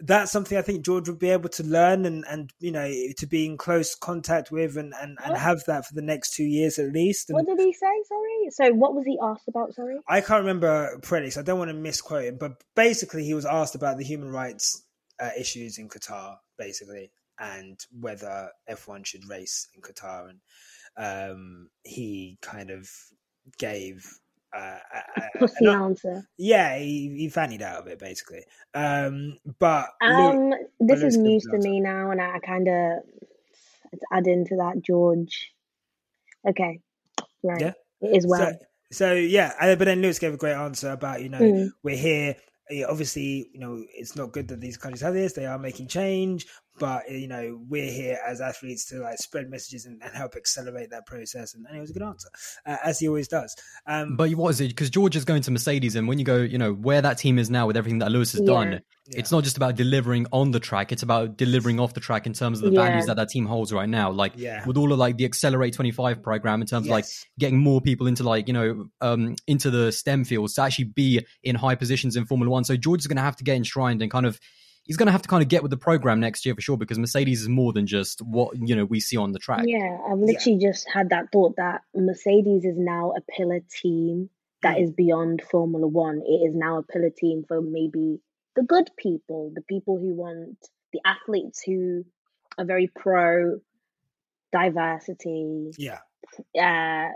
that's something I think George would be able to learn and and you know to be in close contact with and and, and have that for the next two years at least. And What did he say? Sorry. So what was he asked about? Sorry. I can't remember Predix. I don't want to misquote him, but basically he was asked about the human rights uh, issues in Qatar, basically, and whether F1 should race in Qatar, and um, he kind of gave. Uh, Pussy answer. yeah, he, he fannied out of it basically. Um, but Um, this is news to me now, and I kind of add into that George. Okay, right. Yeah. It is well. So, so yeah, but then Lewis gave a great answer about you know Mm. we're here. Obviously, you know it's not good that these countries have this. They are making change, but you know we're here as athletes to like spread messages and, and help accelerate that process. And, and it was a good answer, uh, as he always does. Um, But what is it? Because George is going to Mercedes, and when you go, you know, where that team is now with everything that Lewis has Yeah. done, it's not just about delivering on the track; it's about delivering off the track in terms of the Yeah. values that that team holds right now. Like Yeah. with all of like the Accelerate Twenty Five program, in terms of like getting more people into like you know um into the STEM fields to actually be in high positions in Formula One. So George is going to have to get enshrined and kind of. He's going to have to kind of get with the program next year for sure because Mercedes is more than just what you know we see on the track. Yeah, I've literally just had that thought that Mercedes is now a pillar team that Mm. is beyond Formula One. It is now a pillar team for maybe the good people, the people who want the athletes who are very pro diversity. yeah, Uh,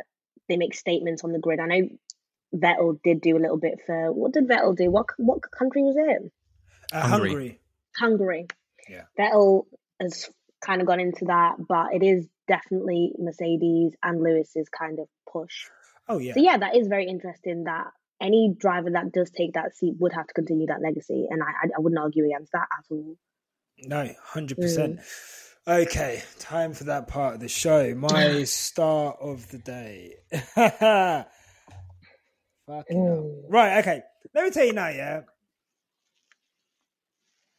they make statements on the grid. I know Vettel did do a little bit for what did Vettel do? What what country was it? uh, Hungary. Hungary. Hungary. Yeah. Vettel has kind of gone into that, but it is definitely Mercedes and Lewis's kind of push. Oh yeah, So yeah, that is very interesting. That any driver that does take that seat would have to continue that legacy, and I I, wouldn't argue against that at all. No, hundred percent. Okay, time for that part of the show. My star of the day. Fucking. Mm. Right, okay. Let me tell you now, yeah.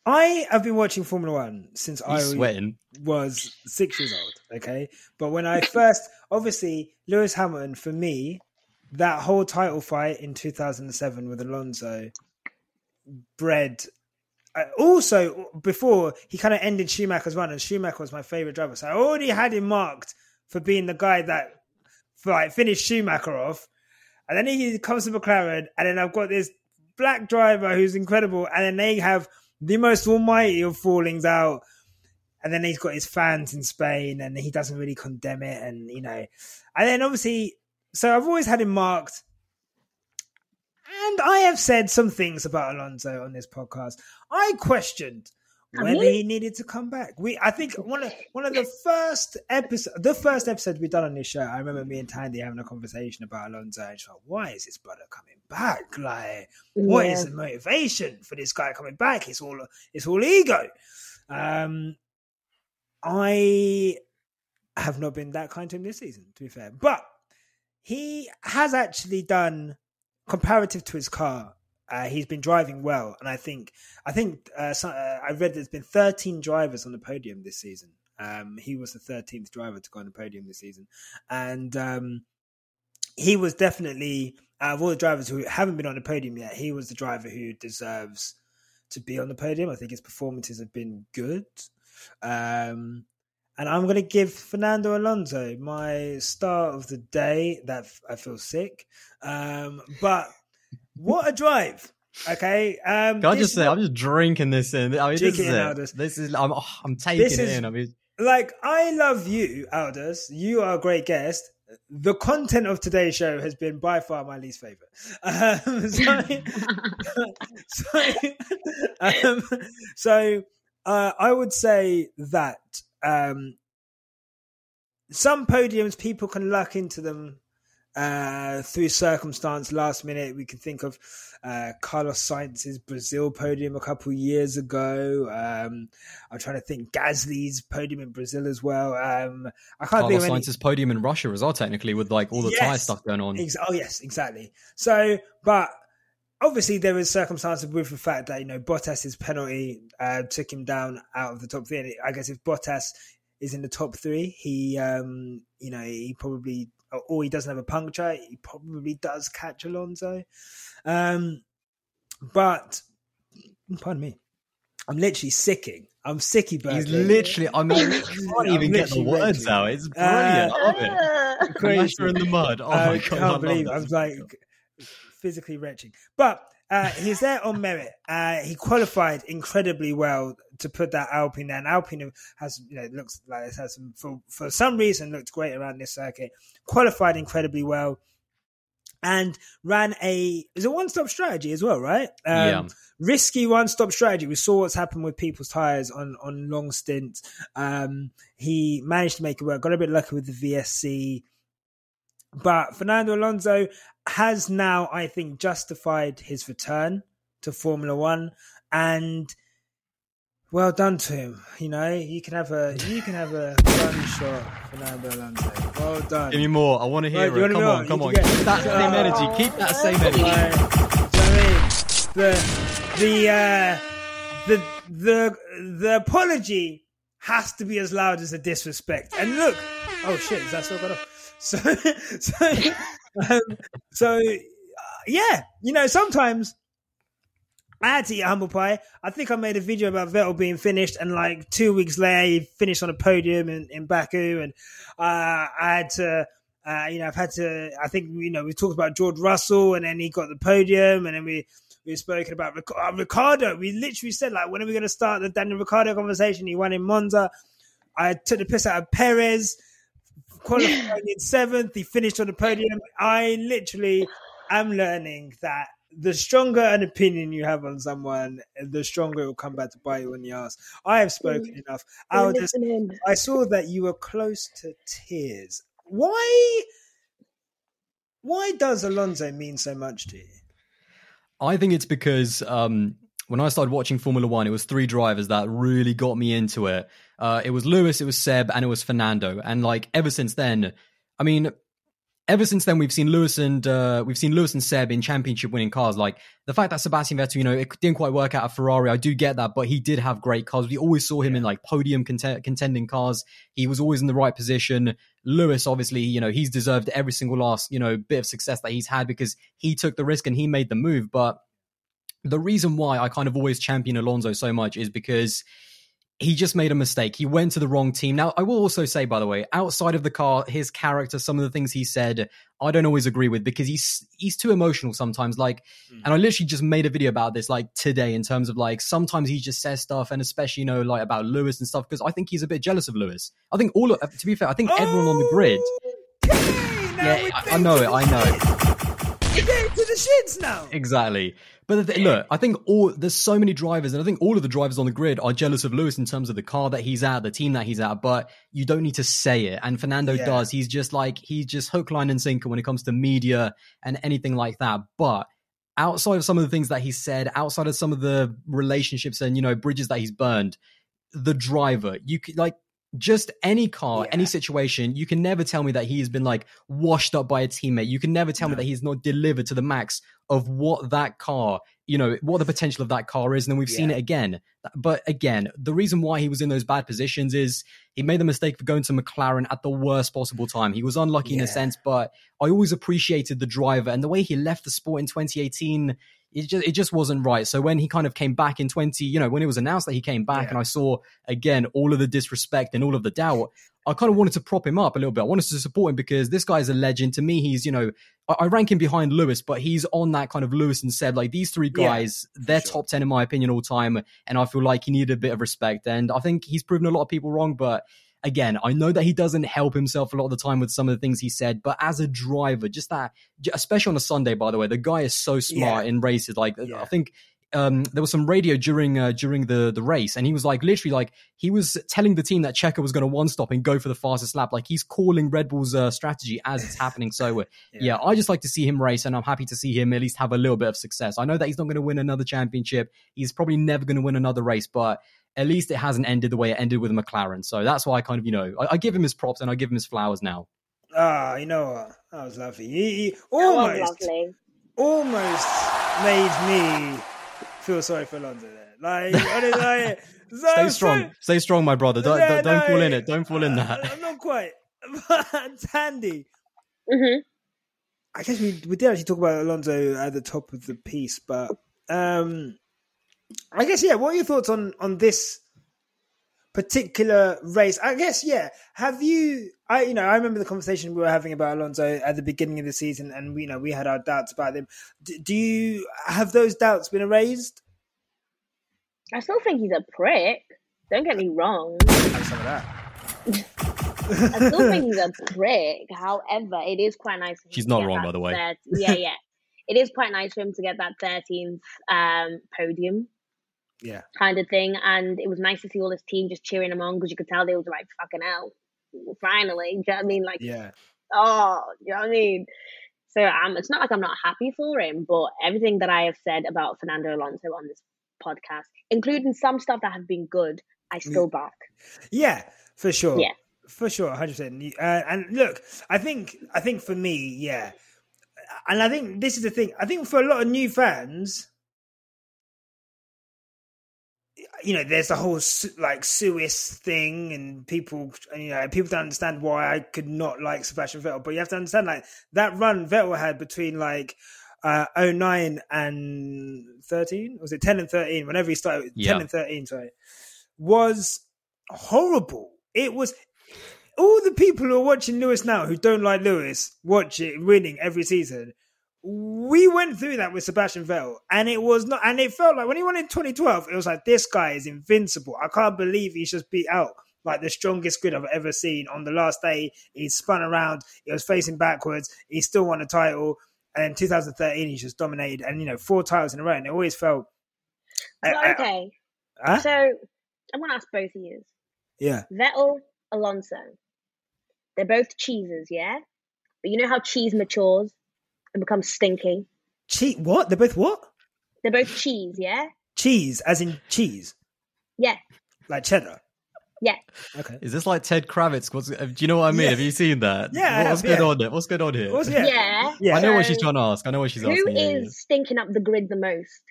I have been watching Formula One since I sweating. was six years old. Okay, but when I first, obviously, Lewis Hamilton for me, that whole title fight in two thousand and seven with Alonso bred uh, also before he kind of ended Schumacher's run, and Schumacher was my favorite driver, so I already had him marked for being the guy that like finished Schumacher off, and then he comes to McLaren, and then I've got this black driver who's incredible, and then they have the most almighty of fallings out. And then he's got his fans in Spain, and he doesn't really condemn it, and you know, and then obviously, so I've always had him marked and I have said some things about Alonso on this podcast. I questioned whether he needed to come back. We, I think one of one of the first episode, the first episode we done on this show. I remember me and Tandy having a conversation about Alonso. And she's like, "Why is this brother coming back? Like, what is Yeah. the motivation for this guy coming back? It's all it's all ego." Um, I have not been that kind to him this season, to be fair, but he has actually done comparative to his car. Uh, he's been driving well, and I think I think uh, so, uh, I read there's been 13 drivers on the podium this season. Um, he was the 13th driver to go on the podium this season, and um, he was definitely out of all the drivers who haven't been on the podium yet, he was the driver who deserves to be on the podium. I think his performances have been good. Um, and I'm going to give Fernando Alonso my star of the day. That I feel sick, um, but what a drive! Okay, um, Can I just say, I'm just drinking this in. I mean, this is. Aldas. This is. I'm. oh, I'm taking This it is- in. I mean, like I love you, Aldas. You are a great guest. The content of today's show has been by far my least favorite. Um, so, so, um, so uh, I would say that um, some podiums people can luck into them uh, through circumstance. Last minute, we can think of uh, Carlos Sainz's Brazil podium a couple of years ago. Um, I'm trying to think Gasly's podium in Brazil as well. Um, I can't think Carlos of any. Sainz's podium in Russia as well, technically, with like all the tire stuff going on. Ex- oh yes, exactly. So, but obviously there was circumstances with the fact that you know Bottas's penalty uh, took him down out of the top three. And I guess if Bottas is in the top three, he um, you know he probably or he doesn't have a puncture, he probably does catch Alonso. Um, but pardon me, I'm literally sicking. I'm sicky, but He's literally. I mean, you can't I'm even get the words out. It's brilliant. I love it. Crazy. In the mud. Oh I my god! I can't love believe that. I was like physically retching. But uh, he's there on merit. Uh, he qualified incredibly well to put that Alpine there. And Alpine has, you know, looks like it has some, for, for some reason looked great around this circuit. Qualified incredibly well. And ran a it was a one stop strategy as well, right? Um, Yeah. risky one stop strategy. We saw what's happened with people's tires on on long stints. Um, he managed to make it work. Got a bit lucky with the VSC, but Fernando Alonso has now, I think, justified his return to Formula One, and well done to him. You know, you can have a you can have a gunshot, Fernando Alonso. Well done. Give me more. I want to hear Right, it. Come on, come on. get- Keep that same energy. Keep that same energy. Like, you know I mean? The the uh, the the the apology has to be as loud as the disrespect. And look, oh shit, is that still got off? So so um, so uh, yeah, you know sometimes. I had to eat humble pie. I think I made a video about Vettel being finished, and like two weeks later, he finished on a podium in, in Baku. And uh, I had to, uh, you know, I've had to. I think you know we talked about George Russell, and then he got the podium, and then we we've spoken about Ric- uh, Ricciardo. We literally said like, when are we going to start the Daniel Ricciardo conversation? He won in Monza. I took the piss out of Perez, qualifying in seventh. He finished on the podium. I literally am learning that the stronger an opinion you have on someone, the stronger it will come back to bite you in the ass. I have spoken enough. I'll just. I saw that you were close to tears. Why? Why does Alonso mean so much to you? I think it's because um, when I started watching Formula One, it was three drivers that really got me into it. Uh, it was Lewis, it was Seb, and it was Fernando. And like ever since then, I mean, ever since then we've seen Lewis and uh, we've seen Lewis and Seb in championship winning cars. Like the fact that Sebastian Vettel, you know, it didn't quite work out at Ferrari. I do get that, but he did have great cars. We always saw him in like podium cont- contending cars. He was always in the right position. Lewis, obviously, you know, he's deserved every single last, you know, bit of success that he's had because he took the risk and he made the move. But the reason why I kind of always champion Alonso so much is because he just made a mistake. He went to the wrong team. Now, I will also say, by the way, outside of the car, his character, some of the things he said, I don't always agree with because he's he's too emotional sometimes. Like, mm. and I literally just made a video about this like today in terms of like sometimes he just says stuff, and especially you know like about Lewis and stuff because I think he's a bit jealous of Lewis. I think all of, to be fair, I think oh, everyone on the grid. Okay, yeah, I, I know it. I know. To the shits now. Exactly. But the, look, I think all there's so many drivers, and I think all of the drivers on the grid are jealous of Lewis in terms of the car that he's at, the team that he's at. But you don't need to say it, and Fernando yeah. does. He's just like he's just hook, line, and sinker when it comes to media and anything like that. But outside of some of the things that he said, outside of some of the relationships and you know bridges that he's burned, the driver, you could like just any car, yeah. any situation, you can never tell me that he's been like washed up by a teammate. You can never tell no. me that he's not delivered to the max of what that car, you know, what the potential of that car is. And then we've yeah. seen it again. But again, the reason why he was in those bad positions is he made the mistake of going to McLaren at the worst possible time. He was unlucky yeah. in a sense, but I always appreciated the driver and the way he left the sport in 2018 it just it just wasn't right. So when he kind of came back in 20, you know, when it was announced that he came back yeah. and I saw again all of the disrespect and all of the doubt, I kind of wanted to prop him up a little bit. I wanted to support him because this guy's a legend. To me, he's, you know, I, I rank him behind Lewis, but he's on that kind of Lewis and Seb. Like these three guys, yeah, they're sure. top 10 in my opinion all time. And I feel like he needed a bit of respect. And I think he's proven a lot of people wrong, but again, I know that he doesn't help himself a lot of the time with some of the things he said, but as a driver, just that, especially on a Sunday, by the way, the guy is so smart yeah. in races. Like, yeah. I think um, there was some radio during uh, during the the race, and he was like literally like he was telling the team that Checo was going to one stop and go for the fastest lap. Like he's calling Red Bull's uh, strategy as it's happening. So uh, yeah. yeah. I just like to see him race, and I'm happy to see him at least have a little bit of success. I know that he's not going to win another championship. He's probably never going to win another race, but at least it hasn't ended the way it ended with McLaren. So that's why I kind of, you know, I, I give him his props and I give him his flowers now. Ah, you know what? That was lovely. He, he almost, lovely. almost made me feel sorry for London. Like, like so, stay strong, so, stay strong, my brother. Don't, yeah, don't, don't no, fall in it. Don't fall in that. I'm not quite. But Tandy. Mm-hmm. I guess we we did actually talk about Alonso at the top of the piece, but um, I guess yeah. What are your thoughts on on this particular race? I guess yeah. Have you? I you know I remember the conversation we were having about Alonso at the beginning of the season, and you know we had our doubts about him. D- do you have those doubts been erased? I still think he's a prick. Don't get me wrong. some of that. I still think he's a prick. However, it is quite nice. She's not wrong, by the way. yeah, yeah. It is quite nice for him to get that 13th um, podium yeah, kind of thing. And it was nice to see all his team just cheering him on because you could tell they was like, fucking hell, finally. Do you know what I mean? Like, yeah. Oh, do you know what I mean? So um, it's not like I'm not happy for him, but everything that I have said about Fernando Alonso on this podcast, including some stuff that have been good, I still back. Yeah, for sure. Yeah, for sure, hundred percent. Uh, and look, I think, I think for me, yeah, and I think this is the thing. I think for a lot of new fans, you know, there's the whole like Suis thing, and people, you know, people don't understand why I could not like Sebastian Vettel. But you have to understand, like that run Vettel had between like uh 09 and 13, was it 10 and 13? Whenever he started, yeah. 10 and 13, sorry, was horrible. It was all the people who are watching Lewis now who don't like Lewis watch it winning every season we went through that with Sebastian Vettel, and it was not, and it felt like when he won in 2012, it was like this guy is invincible. I can't believe he's just beat out like the strongest grid I've ever seen. On the last day, he spun around, he was facing backwards, he still won a title, and in 2013, he just dominated, and you know, four titles in a row, and it always felt. Well, okay, huh? so I'm gonna ask both of you. Yeah, Vettel, Alonso, they're both cheeses, yeah. But you know how cheese matures and becomes stinky. Cheese? What? They're both what? They're both cheese, yeah? Cheese, as in cheese? Yeah. Like cheddar? Yeah. Okay. Is this like Ted Kravitz? What's, uh, do you know what I mean? Yeah. Have you seen that? Yeah. what's going on there? What's going on here? What's, yeah. yeah. yeah. I know so, what she's trying to ask. I know what she's who asking. Who is yeah, stinking up the grid the most?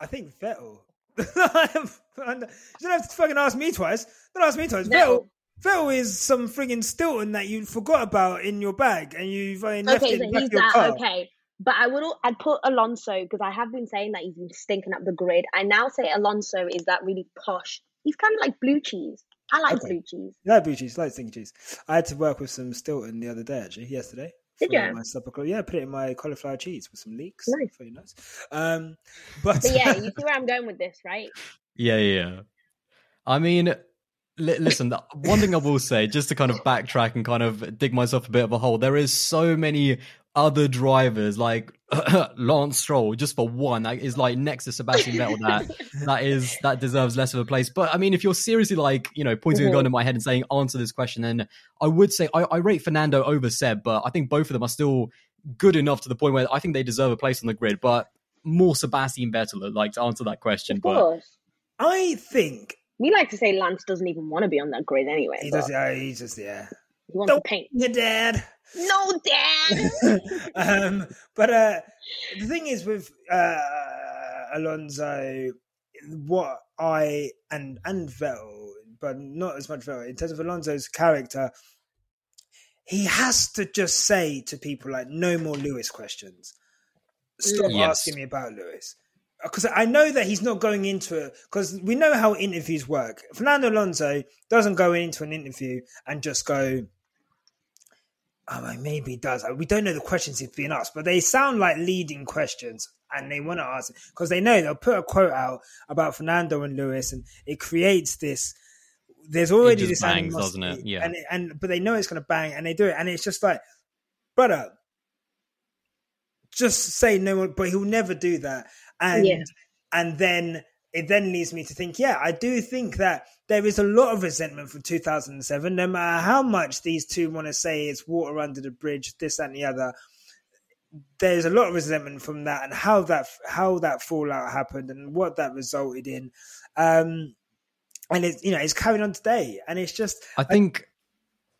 I think Vettel. you don't have to fucking ask me twice. Don't ask me twice. No. Vettel, Vettel is some frigging Stilton that you forgot about in your bag and you've uh, left okay, it so in he's your that, car. Okay, But I would I'd put Alonso because I have been saying that he's been stinking up the grid. I now say Alonso is that really posh. He's kind of like blue cheese. I like Okay. blue cheese. No blue cheese, like stinky cheese. I had to work with some Stilton the other day, actually, yesterday. Did for ya? My supper club. Yeah, put it in my cauliflower cheese with some leeks. Nice. Very nice. Um, but, But yeah, you see where I'm going with this, right? Yeah, yeah. yeah. I mean, li- listen, the- one thing I will say, just to kind of backtrack and kind of dig myself a bit of a hole, there is so many other drivers like Lance Stroll, just for one, that is like next to Sebastian Vettel. That that is that deserves less of a place. But I mean, if you're seriously like you know pointing a uh-huh. gun in my head and saying answer this question, then I would say I, I rate Fernando over Seb, but I think both of them are still good enough to the point where I think they deserve a place on the grid. But more Sebastian Vettel, like to answer that question. Of But. I think We like to say Lance doesn't even want to be on that grid anyway. he does. Yeah, he just yeah. He wants Don't- paint. Your dad. No, Dad. um, but uh, the thing is with uh, Alonso, what I and and Vettel, but not as much Vettel in terms of Alonso's character. He has to just say to people like, "No more Lewis questions. Stop Yes. asking me about Lewis." Because I know that he's not going into it. Because we know how interviews work. Fernando Alonso doesn't go into an interview and just go, Oh, well, maybe he does. We don't know the questions he's being asked, but they sound like leading questions, and they want to ask because they know they'll put a quote out about Fernando and Lewis, and it creates this. There's already this bangs, doesn't it? Yeah. and and but they know it's going to bang, and they do it, and it's just like, brother, just say no more. But he'll never do that, and Yeah. and then it then leads me to think, yeah, I do think that there is a lot of resentment from 2007. No matter how much these two want to say it's water under the bridge, this that, and the other, there's a lot of resentment from that and how that how that fallout happened and what that resulted in. Um, and it's you know it's carried on today, and it's just I think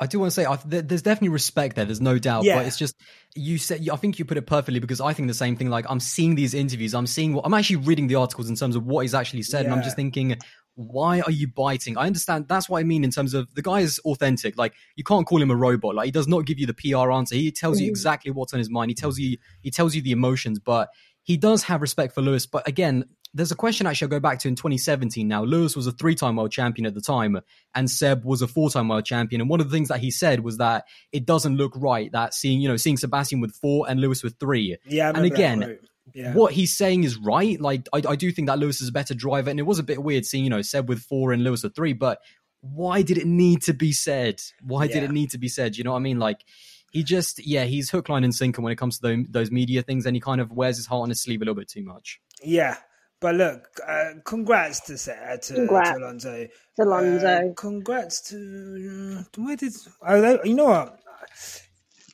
I do want to say I, there- there's definitely respect there. There's no doubt, Yeah. but it's just you said. I think you put it perfectly because I think the same thing. Like I'm seeing these interviews, I'm seeing what I'm actually reading the articles in terms of what he's actually said, and I'm just thinking, why are you biting? I understand that's what I mean in terms of the guy is authentic. Like you can't call him a robot. Like he does not give you the PR answer. He tells you Mhm. exactly what's on his mind. He tells you he tells you the emotions, but he does have respect for Lewis. But again, there's a question actually I'll go back to in 2017 now. Lewis was a three time world champion at the time, and Seb was a four time world champion. And one of the things that he said was that it doesn't look right that seeing, you know, seeing Sebastian with four and Lewis with three. yeah. And again, yeah, What he's saying is right. Like, I, I do think that Lewis is a better driver. And it was a bit weird seeing, you know, Seb with four and Lewis with three. But why did it need to be said? Why did it need to be said? You know what I mean? Like, he just, yeah, he's hook, line, and sinker when it comes to those, those media things. And he kind of wears his heart on his sleeve a little bit too much. yeah. But look, uh, congrats to uh, to, Congrats. to Alonso. It's Alonso. Uh, congrats to where did oh, you know what?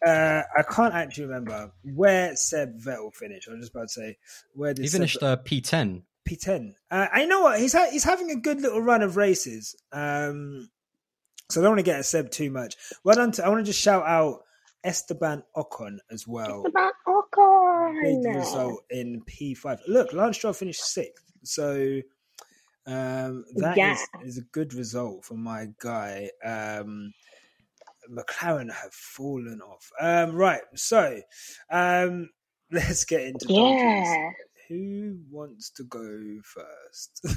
Uh, I can't actually remember where Seb Vettel finished. I was just about to say where did He Seb- finished uh, P10. P10. Uh, and you know what? He's ha- he's having a good little run of races. Um, so I don't want to get at Seb too much. Well done. To, I want to just shout out Esteban Ocon as well. It's about Big Ocon. result in P5. Look, Lance Stroll finished sixth. So um, that is Yeah. is a good result for my guy. Um, McLaren have fallen off. Um, right. So um, let's get into donkeys. Yeah. Who wants to go first?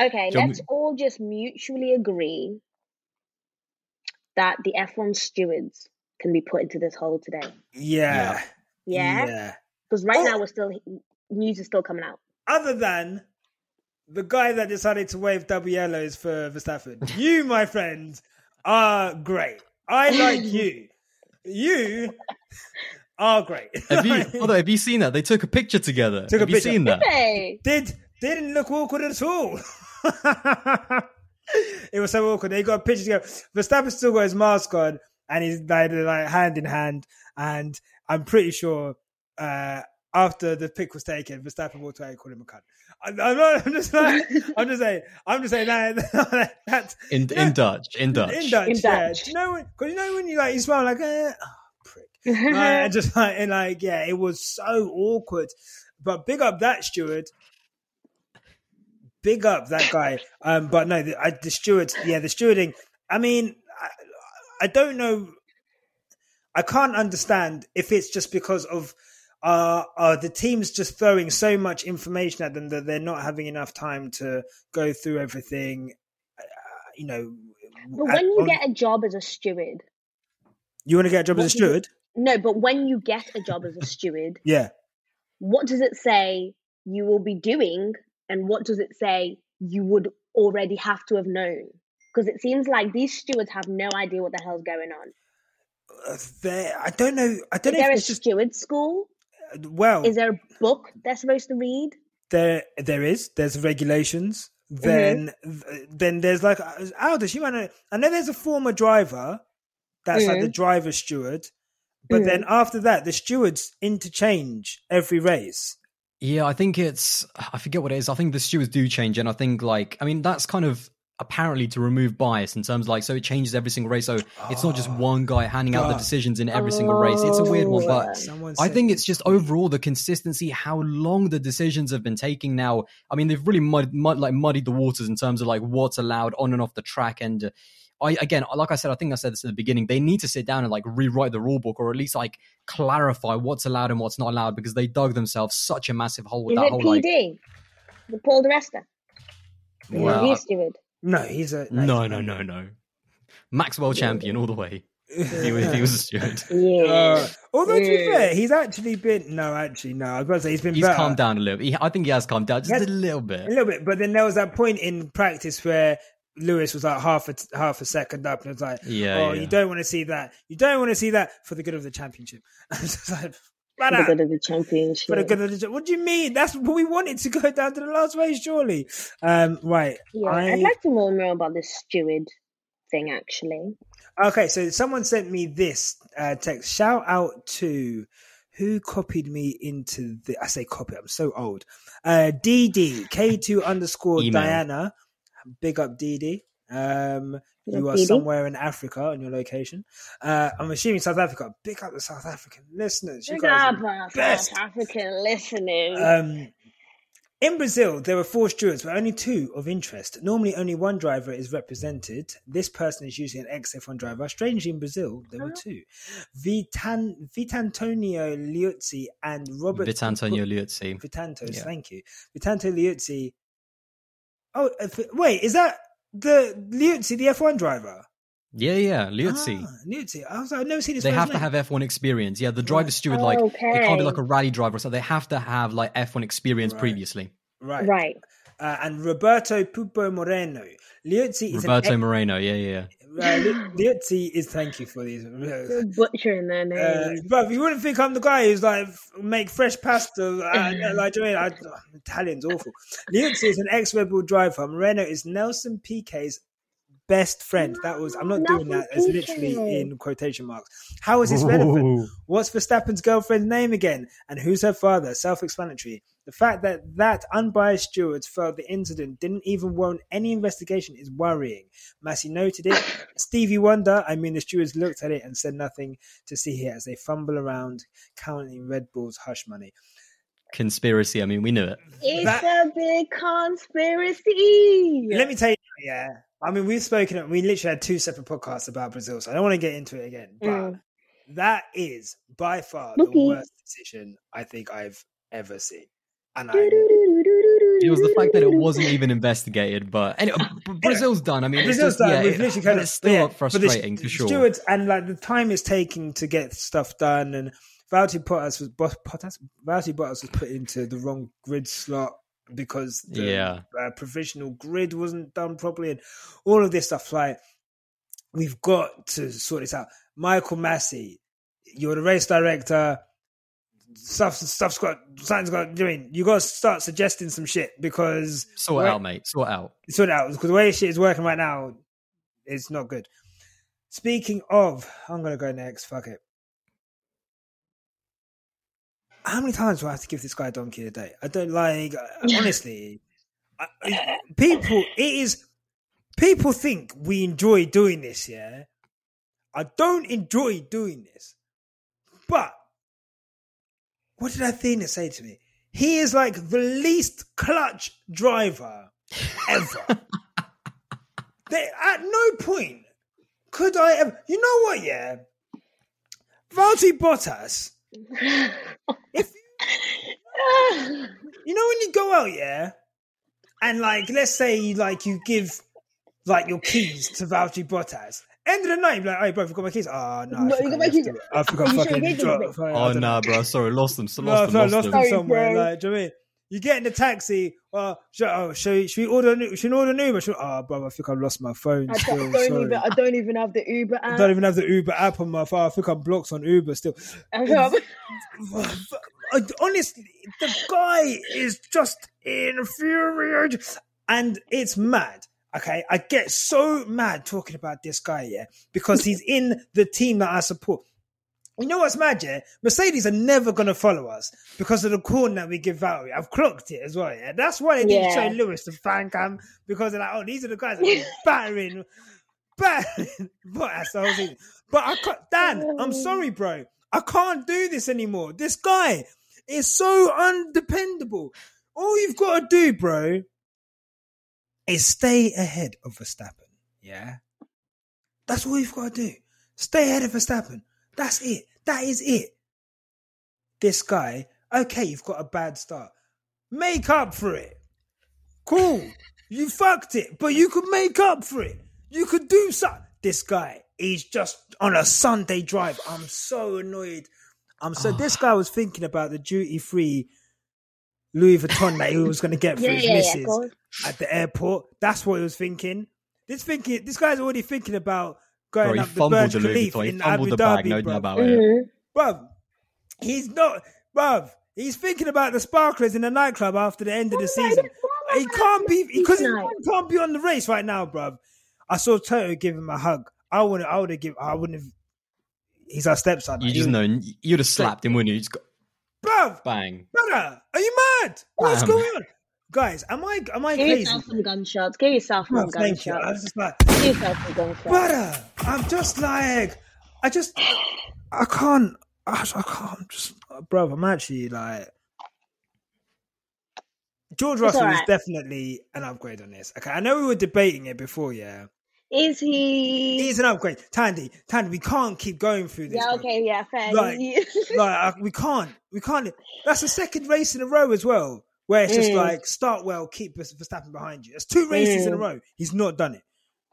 Okay, Do let's all just mutually agree that the F1 stewards can be put into this hole today. yeah. Yeah? Yeah. Because right Oh. now we're still news is still coming out. Other than the guy that decided to wave double yellows for Verstappen. You, my friend, are great. I like you. You are great. have you, although, have you seen that? They took a picture together. Took a have you picture. seen that? Hey, Did didn't look awkward at all. it was so awkward. They got a picture together. Verstappen still got his mask on, and he's like, like hand in hand. And I'm pretty sure uh, after the pick was taken, Verstappen walked away and called him a cunt. I'm, I'm, not, I'm just like, I'm just saying, I'm just saying that that's In, in Dutch. In Dutch. in Dutch. In yeah. Dutch. Do you know when? Because you know when you like you smile like, eh, oh, prick. Like, and just like, and like, yeah, it was so awkward. But big up that steward. Big up that guy. Um, but no, the, I, the steward, yeah, the stewarding. I mean, I, I don't know. I can't understand if it's just because of uh, uh, the team's just throwing so much information at them that they're not having enough time to go through everything. Uh, you know, But at- when you on- get a job as a steward, you want to get a job as a do you- steward, no, but when you get a job as a steward, yeah. what does it say you will be doing, and what does it say you would already have to have known? Because it seems like these stewards have no idea what the hell's going on. Uh, there, I don't know. I don't Is know there a it's just steward school? well. Is there a book they're supposed to read? there there is there's regulations Mm-hmm. then then there's like Aldas you might know I know there's a former driver that's like Mm-hmm. the driver steward but then after that the stewards interchange every race Yeah, I think it's I forget what it is. I think the stewards do change, and I think like I mean that's kind of apparently to remove bias in terms of like so it changes every single race. So it's not just one guy handing out the decisions in every single race. It's a weird one, but I think it's just overall the consistency, how long the decisions have been taking now. I mean, they've really mud, mud like muddied the waters in terms of like what's allowed on and off the track. And uh, I again, like I said, I think I said this at the beginning. They need to sit down and like rewrite the rule book, or at least like clarify what's allowed and what's not allowed, because they dug themselves such a massive hole with Is that it whole PD? like. The Paul di Resta? The Well, review I- steward? no he's a No, no, no, no. Maxwell champion all the way. He was, he was a steward. Yeah. Uh, although to be fair, he's actually been no, actually no. I was about to say he's been He's better. calmed down a little. He, I think he has calmed down just Yes. a little bit, a little bit. But then there was that point in practice where Lewis was like half a half a second up, and it's like, Yeah, oh, yeah. you don't want to see that. You don't want to see that for the good of the championship. Like, For the good of the championship. for the good of the. What do you mean? That's what we wanted to go down to the last race, surely. Um, right. yeah, I- I'd like to know more about this steward thing, actually. Okay, so someone sent me this uh, text. Shout out to who copied me into the. I say copy. I'm so old. Uh, DD K2 underscore Email. Diana. Big up DD. Um, you are DD. somewhere in Africa on your location. Uh, I'm assuming South Africa. Big up the South African listeners. You Big guys up, are best. South African listeners. um, in Brazil, there were four stewards, but only two of interest. Normally, only one driver is represented. This person is usually an ex-F1 driver. Strangely, in Brazil, there were two: Vitan Vitantonio Liuzzi and Robert Vitantonio Liuzzi. Vitantos. Yeah. Thank you, Vitanto Liuzzi. Oh, uh, wait, is that the Liuzzi, the F1 driver? Yeah, yeah, Liuzzi. Ah, Liuzzi. I was like, I've never seen this. they guy's have to name. have F1 experience. Yeah, the driver steward, like, it can't be like a rally driver, so they have to have like F1 experience Right. previously. right, right. Uh, and Roberto Pupo Moreno. Liuzzi is Roberto an Moreno, yeah, yeah. Uh, Li- is thank you for these. You're butchering their Uh, but you wouldn't think I'm the guy who's like make fresh pasta. Uh, like, do you know I mean? I, Italian's awful. Liuzzi is an ex-Red Bull driver. Moreno is Nelson Piquet's best friend. That was I'm not doing that. It's literally in quotation marks. How is this relevant? What's Verstappen's girlfriend's name again? And who's her father? Self explanatory. The fact that that unbiased stewards felt the incident didn't even warrant any investigation is worrying. Masi noted it. Stevie Wonder, I mean, the stewards looked at it and said nothing to see here as they fumble around counting Red Bull's hush money. Conspiracy, I mean, we knew it. It's that- a big conspiracy. Let me tell you, yeah. I mean, we've spoken, we literally had two separate podcasts about Brazil, so I don't want to get into it again. But Mm. that is by far the worst decision I think I've ever seen. And I It was the fact that it wasn't even investigated, but anyway, Brazil's done. I mean, it's Brazil's just, done. yeah, We've literally kind of still yeah, but the frustrating for sure. Stewards and like the time it's taking to get stuff done, and Valtteri Bottas was Bottas, Valtteri Bottas was put into the wrong grid slot because the Yeah. uh, provisional grid wasn't done properly, and all of this stuff. Like we've got to sort this out. Michael Masi, you're the race director. Stuff, stuff's got something's got doing. You got to start suggesting some shit because Sort it out, mate. Sort out. sort out because the way shit is working right now, it's not good. Speaking of, I'm gonna go next. Fuck it. How many times do I have to give this guy a donkey a day? I don't like. Honestly, I, people. It is. People think we enjoy doing this. Yeah, I don't enjoy doing this, but what did Athena say to me? He is like the least clutch driver ever. There, at no point could I ever. You know what? Yeah, Valtteri Bottas. If you know when you go out, yeah, and like let's say like you give like your keys to Valtteri Bottas. End of the night, you're like, hey, bro, ah, you got my keys? Oh, no. No, I forgot my keys. I forgot Are sure fucking you gave them drop. to me? sorry, I Oh don't nah, bro. Sorry, lost them. So No, lost no, them. lost Lost them them. Somewhere. bro. Like, do you know what I mean? You get in the taxi. Uh, well, uh, should, oh, should, should we order? an- Should we order an Uber? Should, oh, ah, bro, I think I lost my phone. I Still, don't, sorry. even. I don't even have the Uber app. I don't even have the Uber app on my phone. I think I'm blocked on Uber still. I have- I- honestly, the guy is just infuriated, and it's mad. Okay, I get so mad talking about this guy, yeah, because he's in the team that I support. You know what's mad, yeah? Mercedes are never gonna follow us because of the corn that we give out. I've clocked it as well, yeah. That's why they didn't show Lewis the fan cam because they're like, oh, these are the guys that are battering, battering. But that's the whole thing. But I can't, Dan, I'm sorry, bro. I can't do this anymore. This guy is so undependable. All you've got to do, bro, is stay ahead of Verstappen. Yeah. That's all you've got to do. Stay ahead of Verstappen. That's it. That is it. This guy, okay, you've got a bad start. Make up for it. Cool. You fucked it, but you could make up for it. You could do something. This guy, he's just on a Sunday drive. I'm so annoyed. I'm so. This guy was thinking about the duty free Louis Vuitton that he was going to get for Yeah, his yeah, yeah, missus course. at the airport. That's what he was thinking. This thinking. This guy's already thinking about going Bro, he up the fumbled Burj the Louis Khalifa Vuitton. He in fumbled Abu the bag. Dhabi, No bro. doubt about it. Mhm. Bruv, he's not, bruv, he's thinking about the sparklers in the nightclub after the end of the What season. doing? What am He can't be, because he can't be on the race right now, bruv. I saw Toto give him a hug. I wouldn't, I would have given, I wouldn't have, he's our stepson. You just know you'd have slapped him, wouldn't you? You just got Bruv, bang. brother, are you mad? What's Bam. going on? Guys, am I, am I Give crazy? yourself some gunshots. Give yourself Oh, some thank you. I was just like, Give yourself some gunshots. brother, I'm just like, I just, I can't, I, I can't just, bro, I'm actually like, George Russell is definitely an upgrade on this. Okay, I know we were debating it before, yeah. Is he? He's an upgrade. Tandy, Tandy, we can't keep going through this. yeah. Okay. Yeah. Fair. Like- Like, uh, we can't, we can't. That's the second race in a row as well, where it's just Mm. like, start well, keep Verstappen behind you. It's two races in a Mm. row. He's not done it.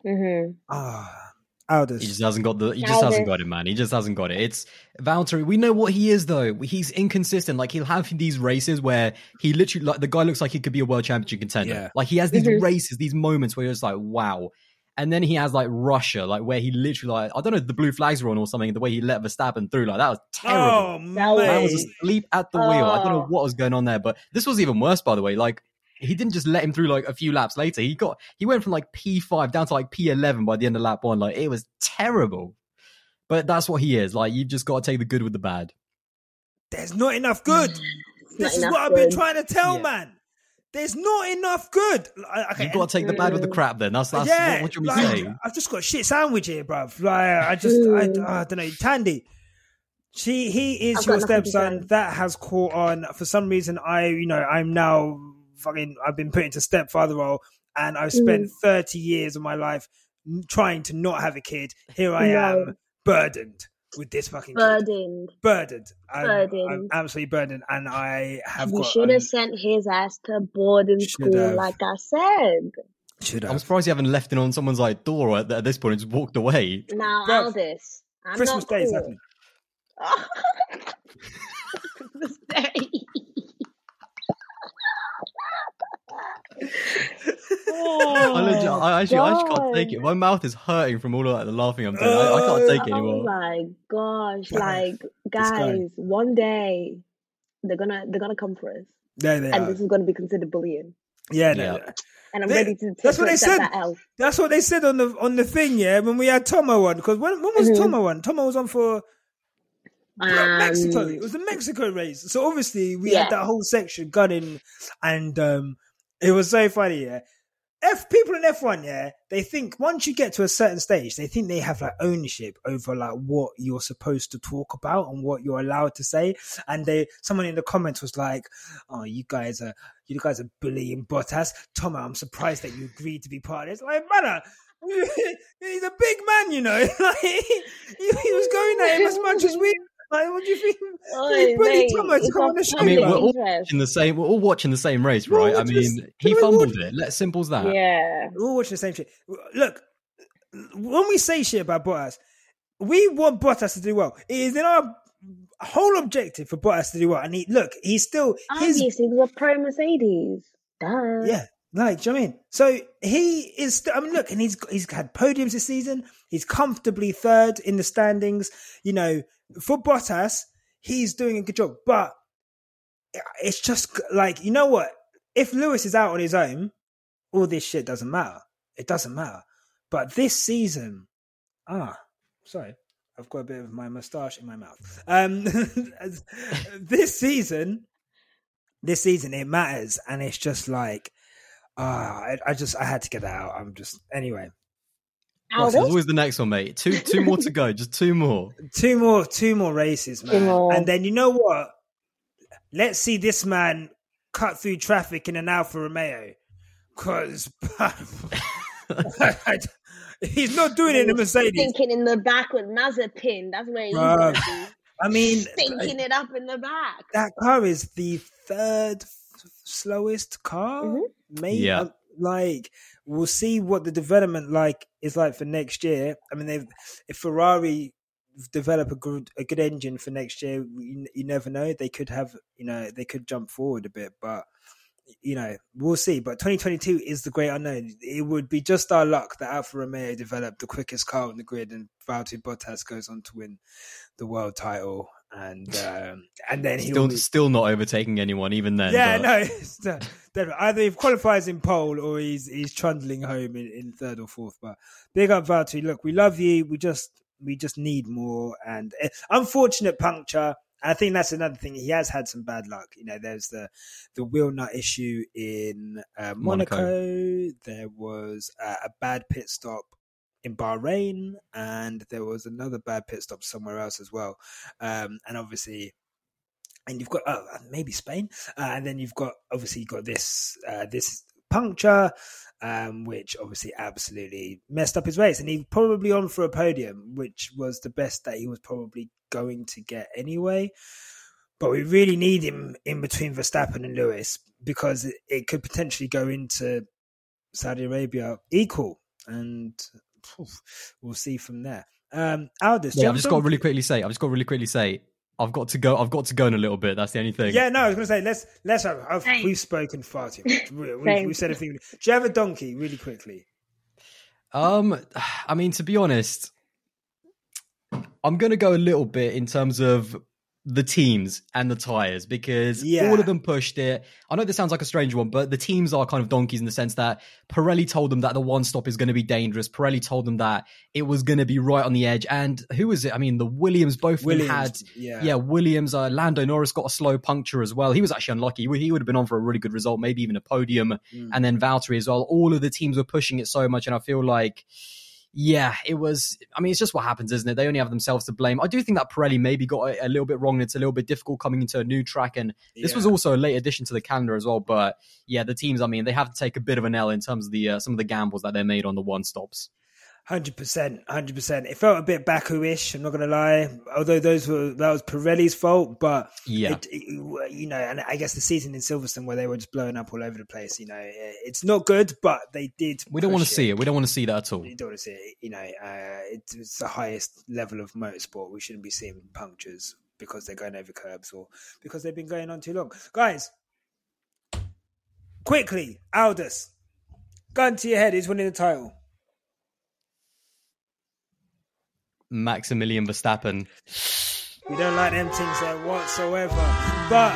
Mhm. Ah, Aldas. He just hasn't got the. He just Alvin. hasn't got it, man. He just hasn't got it. It's Valtteri. We know what he is, though. He's inconsistent. Like he'll have these races where he literally, like the guy looks like he could be a world championship contender. Yeah. Like he has these Mhm. races, these moments where you're just like, wow. And then he has like Russia, like where he literally, like I don't know, the blue flags were on or something. The way he let Verstappen through, like that was terrible. Oh, That was- Man was asleep at the wheel. I don't know Oh. what was going on there, but this was even worse, by the way. Like he didn't just let him through like a few laps later. He got he went from like P five down to like P eleven by the end of lap one. Like it was terrible. But that's what he is. Like you've just got to take the good with the bad. There's not enough good. It's This not is enough what I've been trying to tell, Yeah. man. There's not enough good. Like, Okay, You've got to take the bad with the crap. Then that's that's yeah, what, what you're like, saying. I've just got a shit sandwich here, bruv. Like I just, I. I don't know. Tandy, she, he is I've your got nothing to stepson. That has caught on. For some reason, I, you know, I'm now fucking. I've been put into stepfather role, and I've spent Mm. 30 years of my life trying to not have a kid. Here I No. am, burdened with this fucking kid. Burdened. burdened. I'm, I'm absolutely burdened, and I have You should have sent his ass to boarding school, have. like I said. should have. I'm surprised you haven't left it on someone's like door at, at this point and just walked away. Now, Bruv, Aldas, I'm Christmas not Day is cool. happening. Christmas Day. I, legit, I actually, I actually can't take it. My mouth is hurting from all of like, the laughing I'm doing. I, I can't take it anymore. Oh anymore. my gosh! Bruv, Like, guy. guys, one day they're gonna they're gonna come for us, There they and are. this is gonna be considered bullying. Yeah, Yeah. no, And I'm They- ready to, to, that's what they said. that L. That's what they said on the on the thing, yeah. When we had Tomo on, because when when was Mhm. Tomo on? Tomo was on for Mexico. Um, It was the Mexico race. So obviously we Yeah. had that whole section gunning, and um it was so funny. Yeah, F people in F one, yeah, they think once you get to a certain stage, they think they have like ownership over like what you're supposed to talk about and what you're allowed to say. And they, someone in the comments was like, "Oh, you guys are." You guys are bullying Bottas. Tomo, I'm surprised that you agreed to be part of this. Like, brother, He's a big man, you know. like, he, he was going at him as much as we. Like, what do you think? Oi, Bully Thomas come on the show, I mean, we're all watching the same. We're all watching the same race, We're all right? I mean, this- he we're all fumbled it. Let's simple as that. Yeah. We're all watching the same shit. Look, when we say shit about Bottas, we want Bottas to do well. It is in our whole objective for Bottas to do well. And he look, he's still his Obviously, it was a pro Mercedes. Duh. yeah. Like, do you know what I mean? So he is. I mean, look, and he's he's had podiums this season. He's comfortably third in the standings. You know, for Bottas, he's doing a good job. But it's just like you know what? If Lewis is out on his own, all this shit doesn't matter. It doesn't matter. But this season, ah, sorry, I've got a bit of my moustache in my mouth. Um, this season, this season it matters, and it's just like, ah, I, I just I had to get that out. I'm just anyway. Ross, there's always the next one, mate. Two, two more to go. Just two more. Two more, two more races, man. more. And then you know what? Let's see this man cut through traffic in an Alfa Romeo, because he's not doing it in a Mercedes. Thinking in the back with Mazepin. That's where he's Bruh. going to be. I mean, Thinking it up in the back. that car is the third f- slowest car. Mhm. Maybe Yeah. uh, like we'll see what the development like is like for next year. I mean, they've if Ferrari develop a good a good engine for next year, you, you never know. They could have you know they could jump forward a bit, but you know we'll see. But 2022 is the great unknown. It would be just our luck that Alfa Romeo developed the quickest car on the grid, and Valtteri Bottas goes on to win the world title, and um, and then he Still, still not overtaking anyone, even then. yeah, but- no, it's the- the- either he qualifies in pole or he's he's trundling home in, in third or fourth. But big up Valtteri. Look, we love you. We just we just need more. And uh, unfortunate puncture. I think that's another thing. He has had some bad luck. You know, there's the the wheel nut issue in uh, Monaco. Monaco. There was uh, a bad pit stop in Bahrain, and there was another bad pit stop somewhere else as well. Um, and obviously, and you've got oh, maybe Spain, uh, and then you've got obviously you've got this uh, this puncture, um, which obviously absolutely messed up his race, and he probably on for a podium, which was the best that he was probably going to get anyway. But we really need him in between Verstappen and Lewis because it, it could potentially go into Saudi Arabia equal, and we'll see from there. Um, Aldas, do Yeah, I've just got to really quickly say. I've just got to really quickly say. I've got to go. I've got to go in a little bit. That's the only thing. Yeah, no, I was going to say let's let's have. I've, we've spoken far too much. We, we, Same. we said everything. Do you have a donkey, really quickly? Um, I mean, to be honest, I'm gonna go a little bit in terms of the teams and the tires because Yeah. all of them pushed it. I know this sounds like a strange one, but the teams are kind of donkeys in the sense that Pirelli told them that the one stop is going to be dangerous. Pirelli told them that it was going to be right on the edge. And who was it? I mean, the Williams both Williams, had yeah. yeah, Williams, uh, Lando Norris got a slow puncture as well. He was actually unlucky. He would- have been on for a really good result, maybe even a podium. Mm. And then Valtteri as well. All of the teams were pushing it so much, and I feel like, yeah, it was. I mean, it's just what happens, isn't it? They only have themselves to blame. I do think that Pirelli maybe got it a little bit wrong. and It's a little bit difficult coming into a new track, and this was also a late addition to the calendar as well. But yeah, the teams. I mean, they have to take a bit of an L in terms of the uh, some of the gambles that they made on the one stops. Hundred percent, hundred percent. It felt a bit Baku-ish. I'm not gonna lie. Although those were that was Pirelli's fault, but Yeah. it, it- you know, and I guess the season in Silverstone where they were just blowing up all over the place. You know, it's not good, but they did. We don't want to see it. We don't want to see that at all. You don't want to see it. You know, uh, it's, it's the highest level of motorsport. We shouldn't be seeing punctures because they're going over curbs or because they've been going on too long. Guys, quickly, Aldas, gun to your head. Who's winning the title? Maximilian Verstappen. We don't like them things there whatsoever. But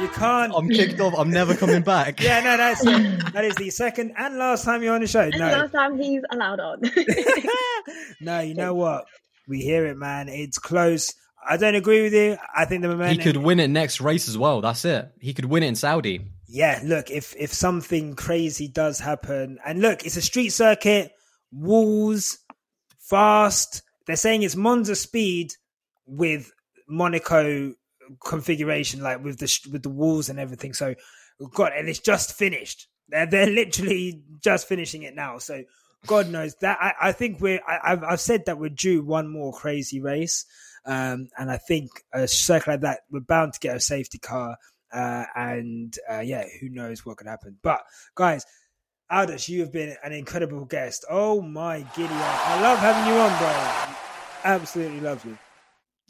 you can't. I'm kicked off. I'm never coming back. yeah, no, that's. That is the second and last time you're on the show. And No, last time he's allowed on. no, you know what? We hear it, man. It's close. I don't agree with you. I think the He could win it next race as well. That's it. He could win it in Saudi. yeah, look, if if something crazy does happen, and look, it's a street circuit, walls, fast. They're saying it's Monza speed with Monaco configuration, like with the with the walls and everything. So, God, and it's just finished. They're they're literally just finishing it now. So, God knows that. I, I think we're. I, have I've said that we're due one more crazy race, um, and I think a circle like that, we're bound to get a safety car. Uh, and uh, yeah, who knows what could happen. But guys, Aldas, you have been an incredible guest. Oh my giddy! I love having you on, bro. Absolutely love you.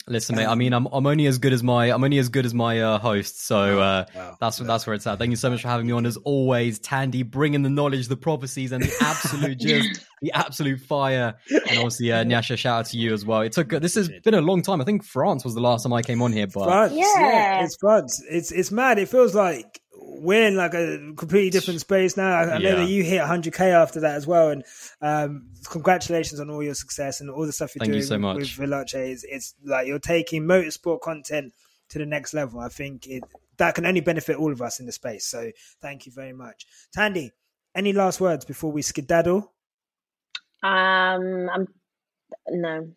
Listen, mate. I mean, I'm I'm only as good as my I'm only as good as my uh, host. So uh, wow. that's that's where it's at. Thank you so much for having me on. As always, Tandy, bringing the knowledge, the prophecies, and the absolute just the absolute fire. And obviously, uh, Nyasha, shout out to you as well. It took this has been a long time. I think France was the last time I came on here, but France, yeah. yeah, it's France. It's it's mad. It feels like we're in like a completely different space now. I, I know that you hit 100k after that as well, and um, congratulations on all your success and all the stuff you're Thank doing you so much. with Veloce. It's, it's, like you're taking motorsport content to the next level. I think it that can only benefit all of us in the space. So thank you very much, Tandy. Any last words before we skedaddle? Um, I'm no.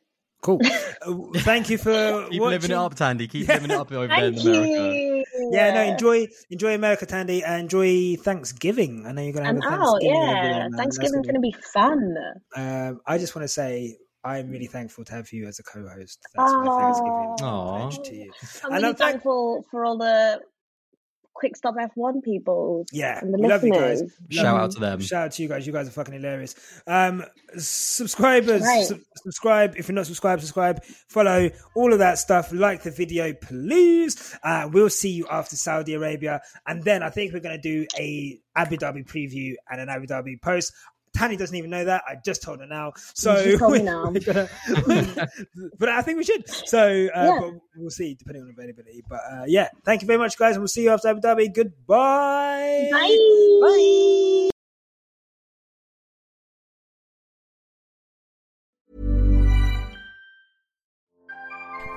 Cool. Uh, thank you for keep watching. living it up, Tandy. Keep living it up over there in America. You. Yeah, no, enjoy enjoy America, Tandy. And enjoy Thanksgiving. I know you're gonna have I'm a Thanksgiving. Out, yeah, Thanksgiving's gonna be fun. Um, I just want to say I'm really thankful to have you as a co-host. That's oh, my Thanksgiving to you. I'm and really I'm thankful for all the quick stop F1 people. Yeah, and the we love you guys. Shout out to them. Shout out to you guys. You guys are fucking hilarious. Um, subscribers, right. su- subscribe. If you're not subscribed, subscribe, follow, all of that stuff. Like the video, please. Uh, we'll see you after Saudi Arabia, and then I think we're going to do a Abu Dhabi preview and an Abu Dhabi post. Tanny doesn't even know that. I just told her now. So, we, now. Gonna, but I think we should. So, uh, yeah. but we'll see depending on availability. But uh, yeah, thank you very much, guys, and we'll see you after Abu Dhabi. Goodbye. Bye. Bye.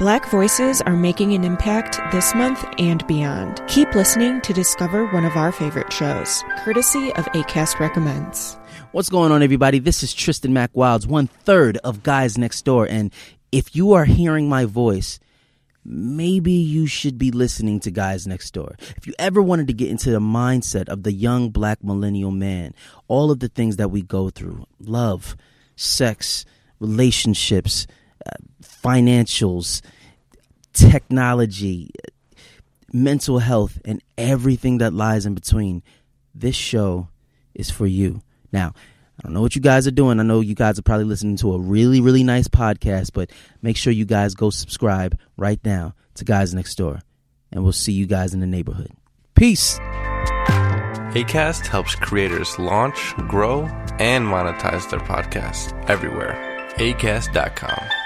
Black voices are making an impact this month and beyond. Keep listening to discover one of our favorite shows, courtesy of ACAST Recommends. What's going on, everybody? This is Tristan Mack Wilds, one third of Guys Next Door. And if you are hearing my voice, maybe you should be listening to Guys Next Door. If you ever wanted to get into the mindset of the young black millennial man, all of the things that we go through love, sex, relationships, financials, technology, mental health, and everything that lies in between, this show is for you. Now, I don't know what you guys are doing. I know you guys are probably listening to a really, really nice podcast, but make sure you guys go subscribe right now to Guys Next Door. And we'll see you guys in the neighborhood. Peace. ACAST helps creators launch, grow, and monetize their podcasts everywhere. ACAST.com.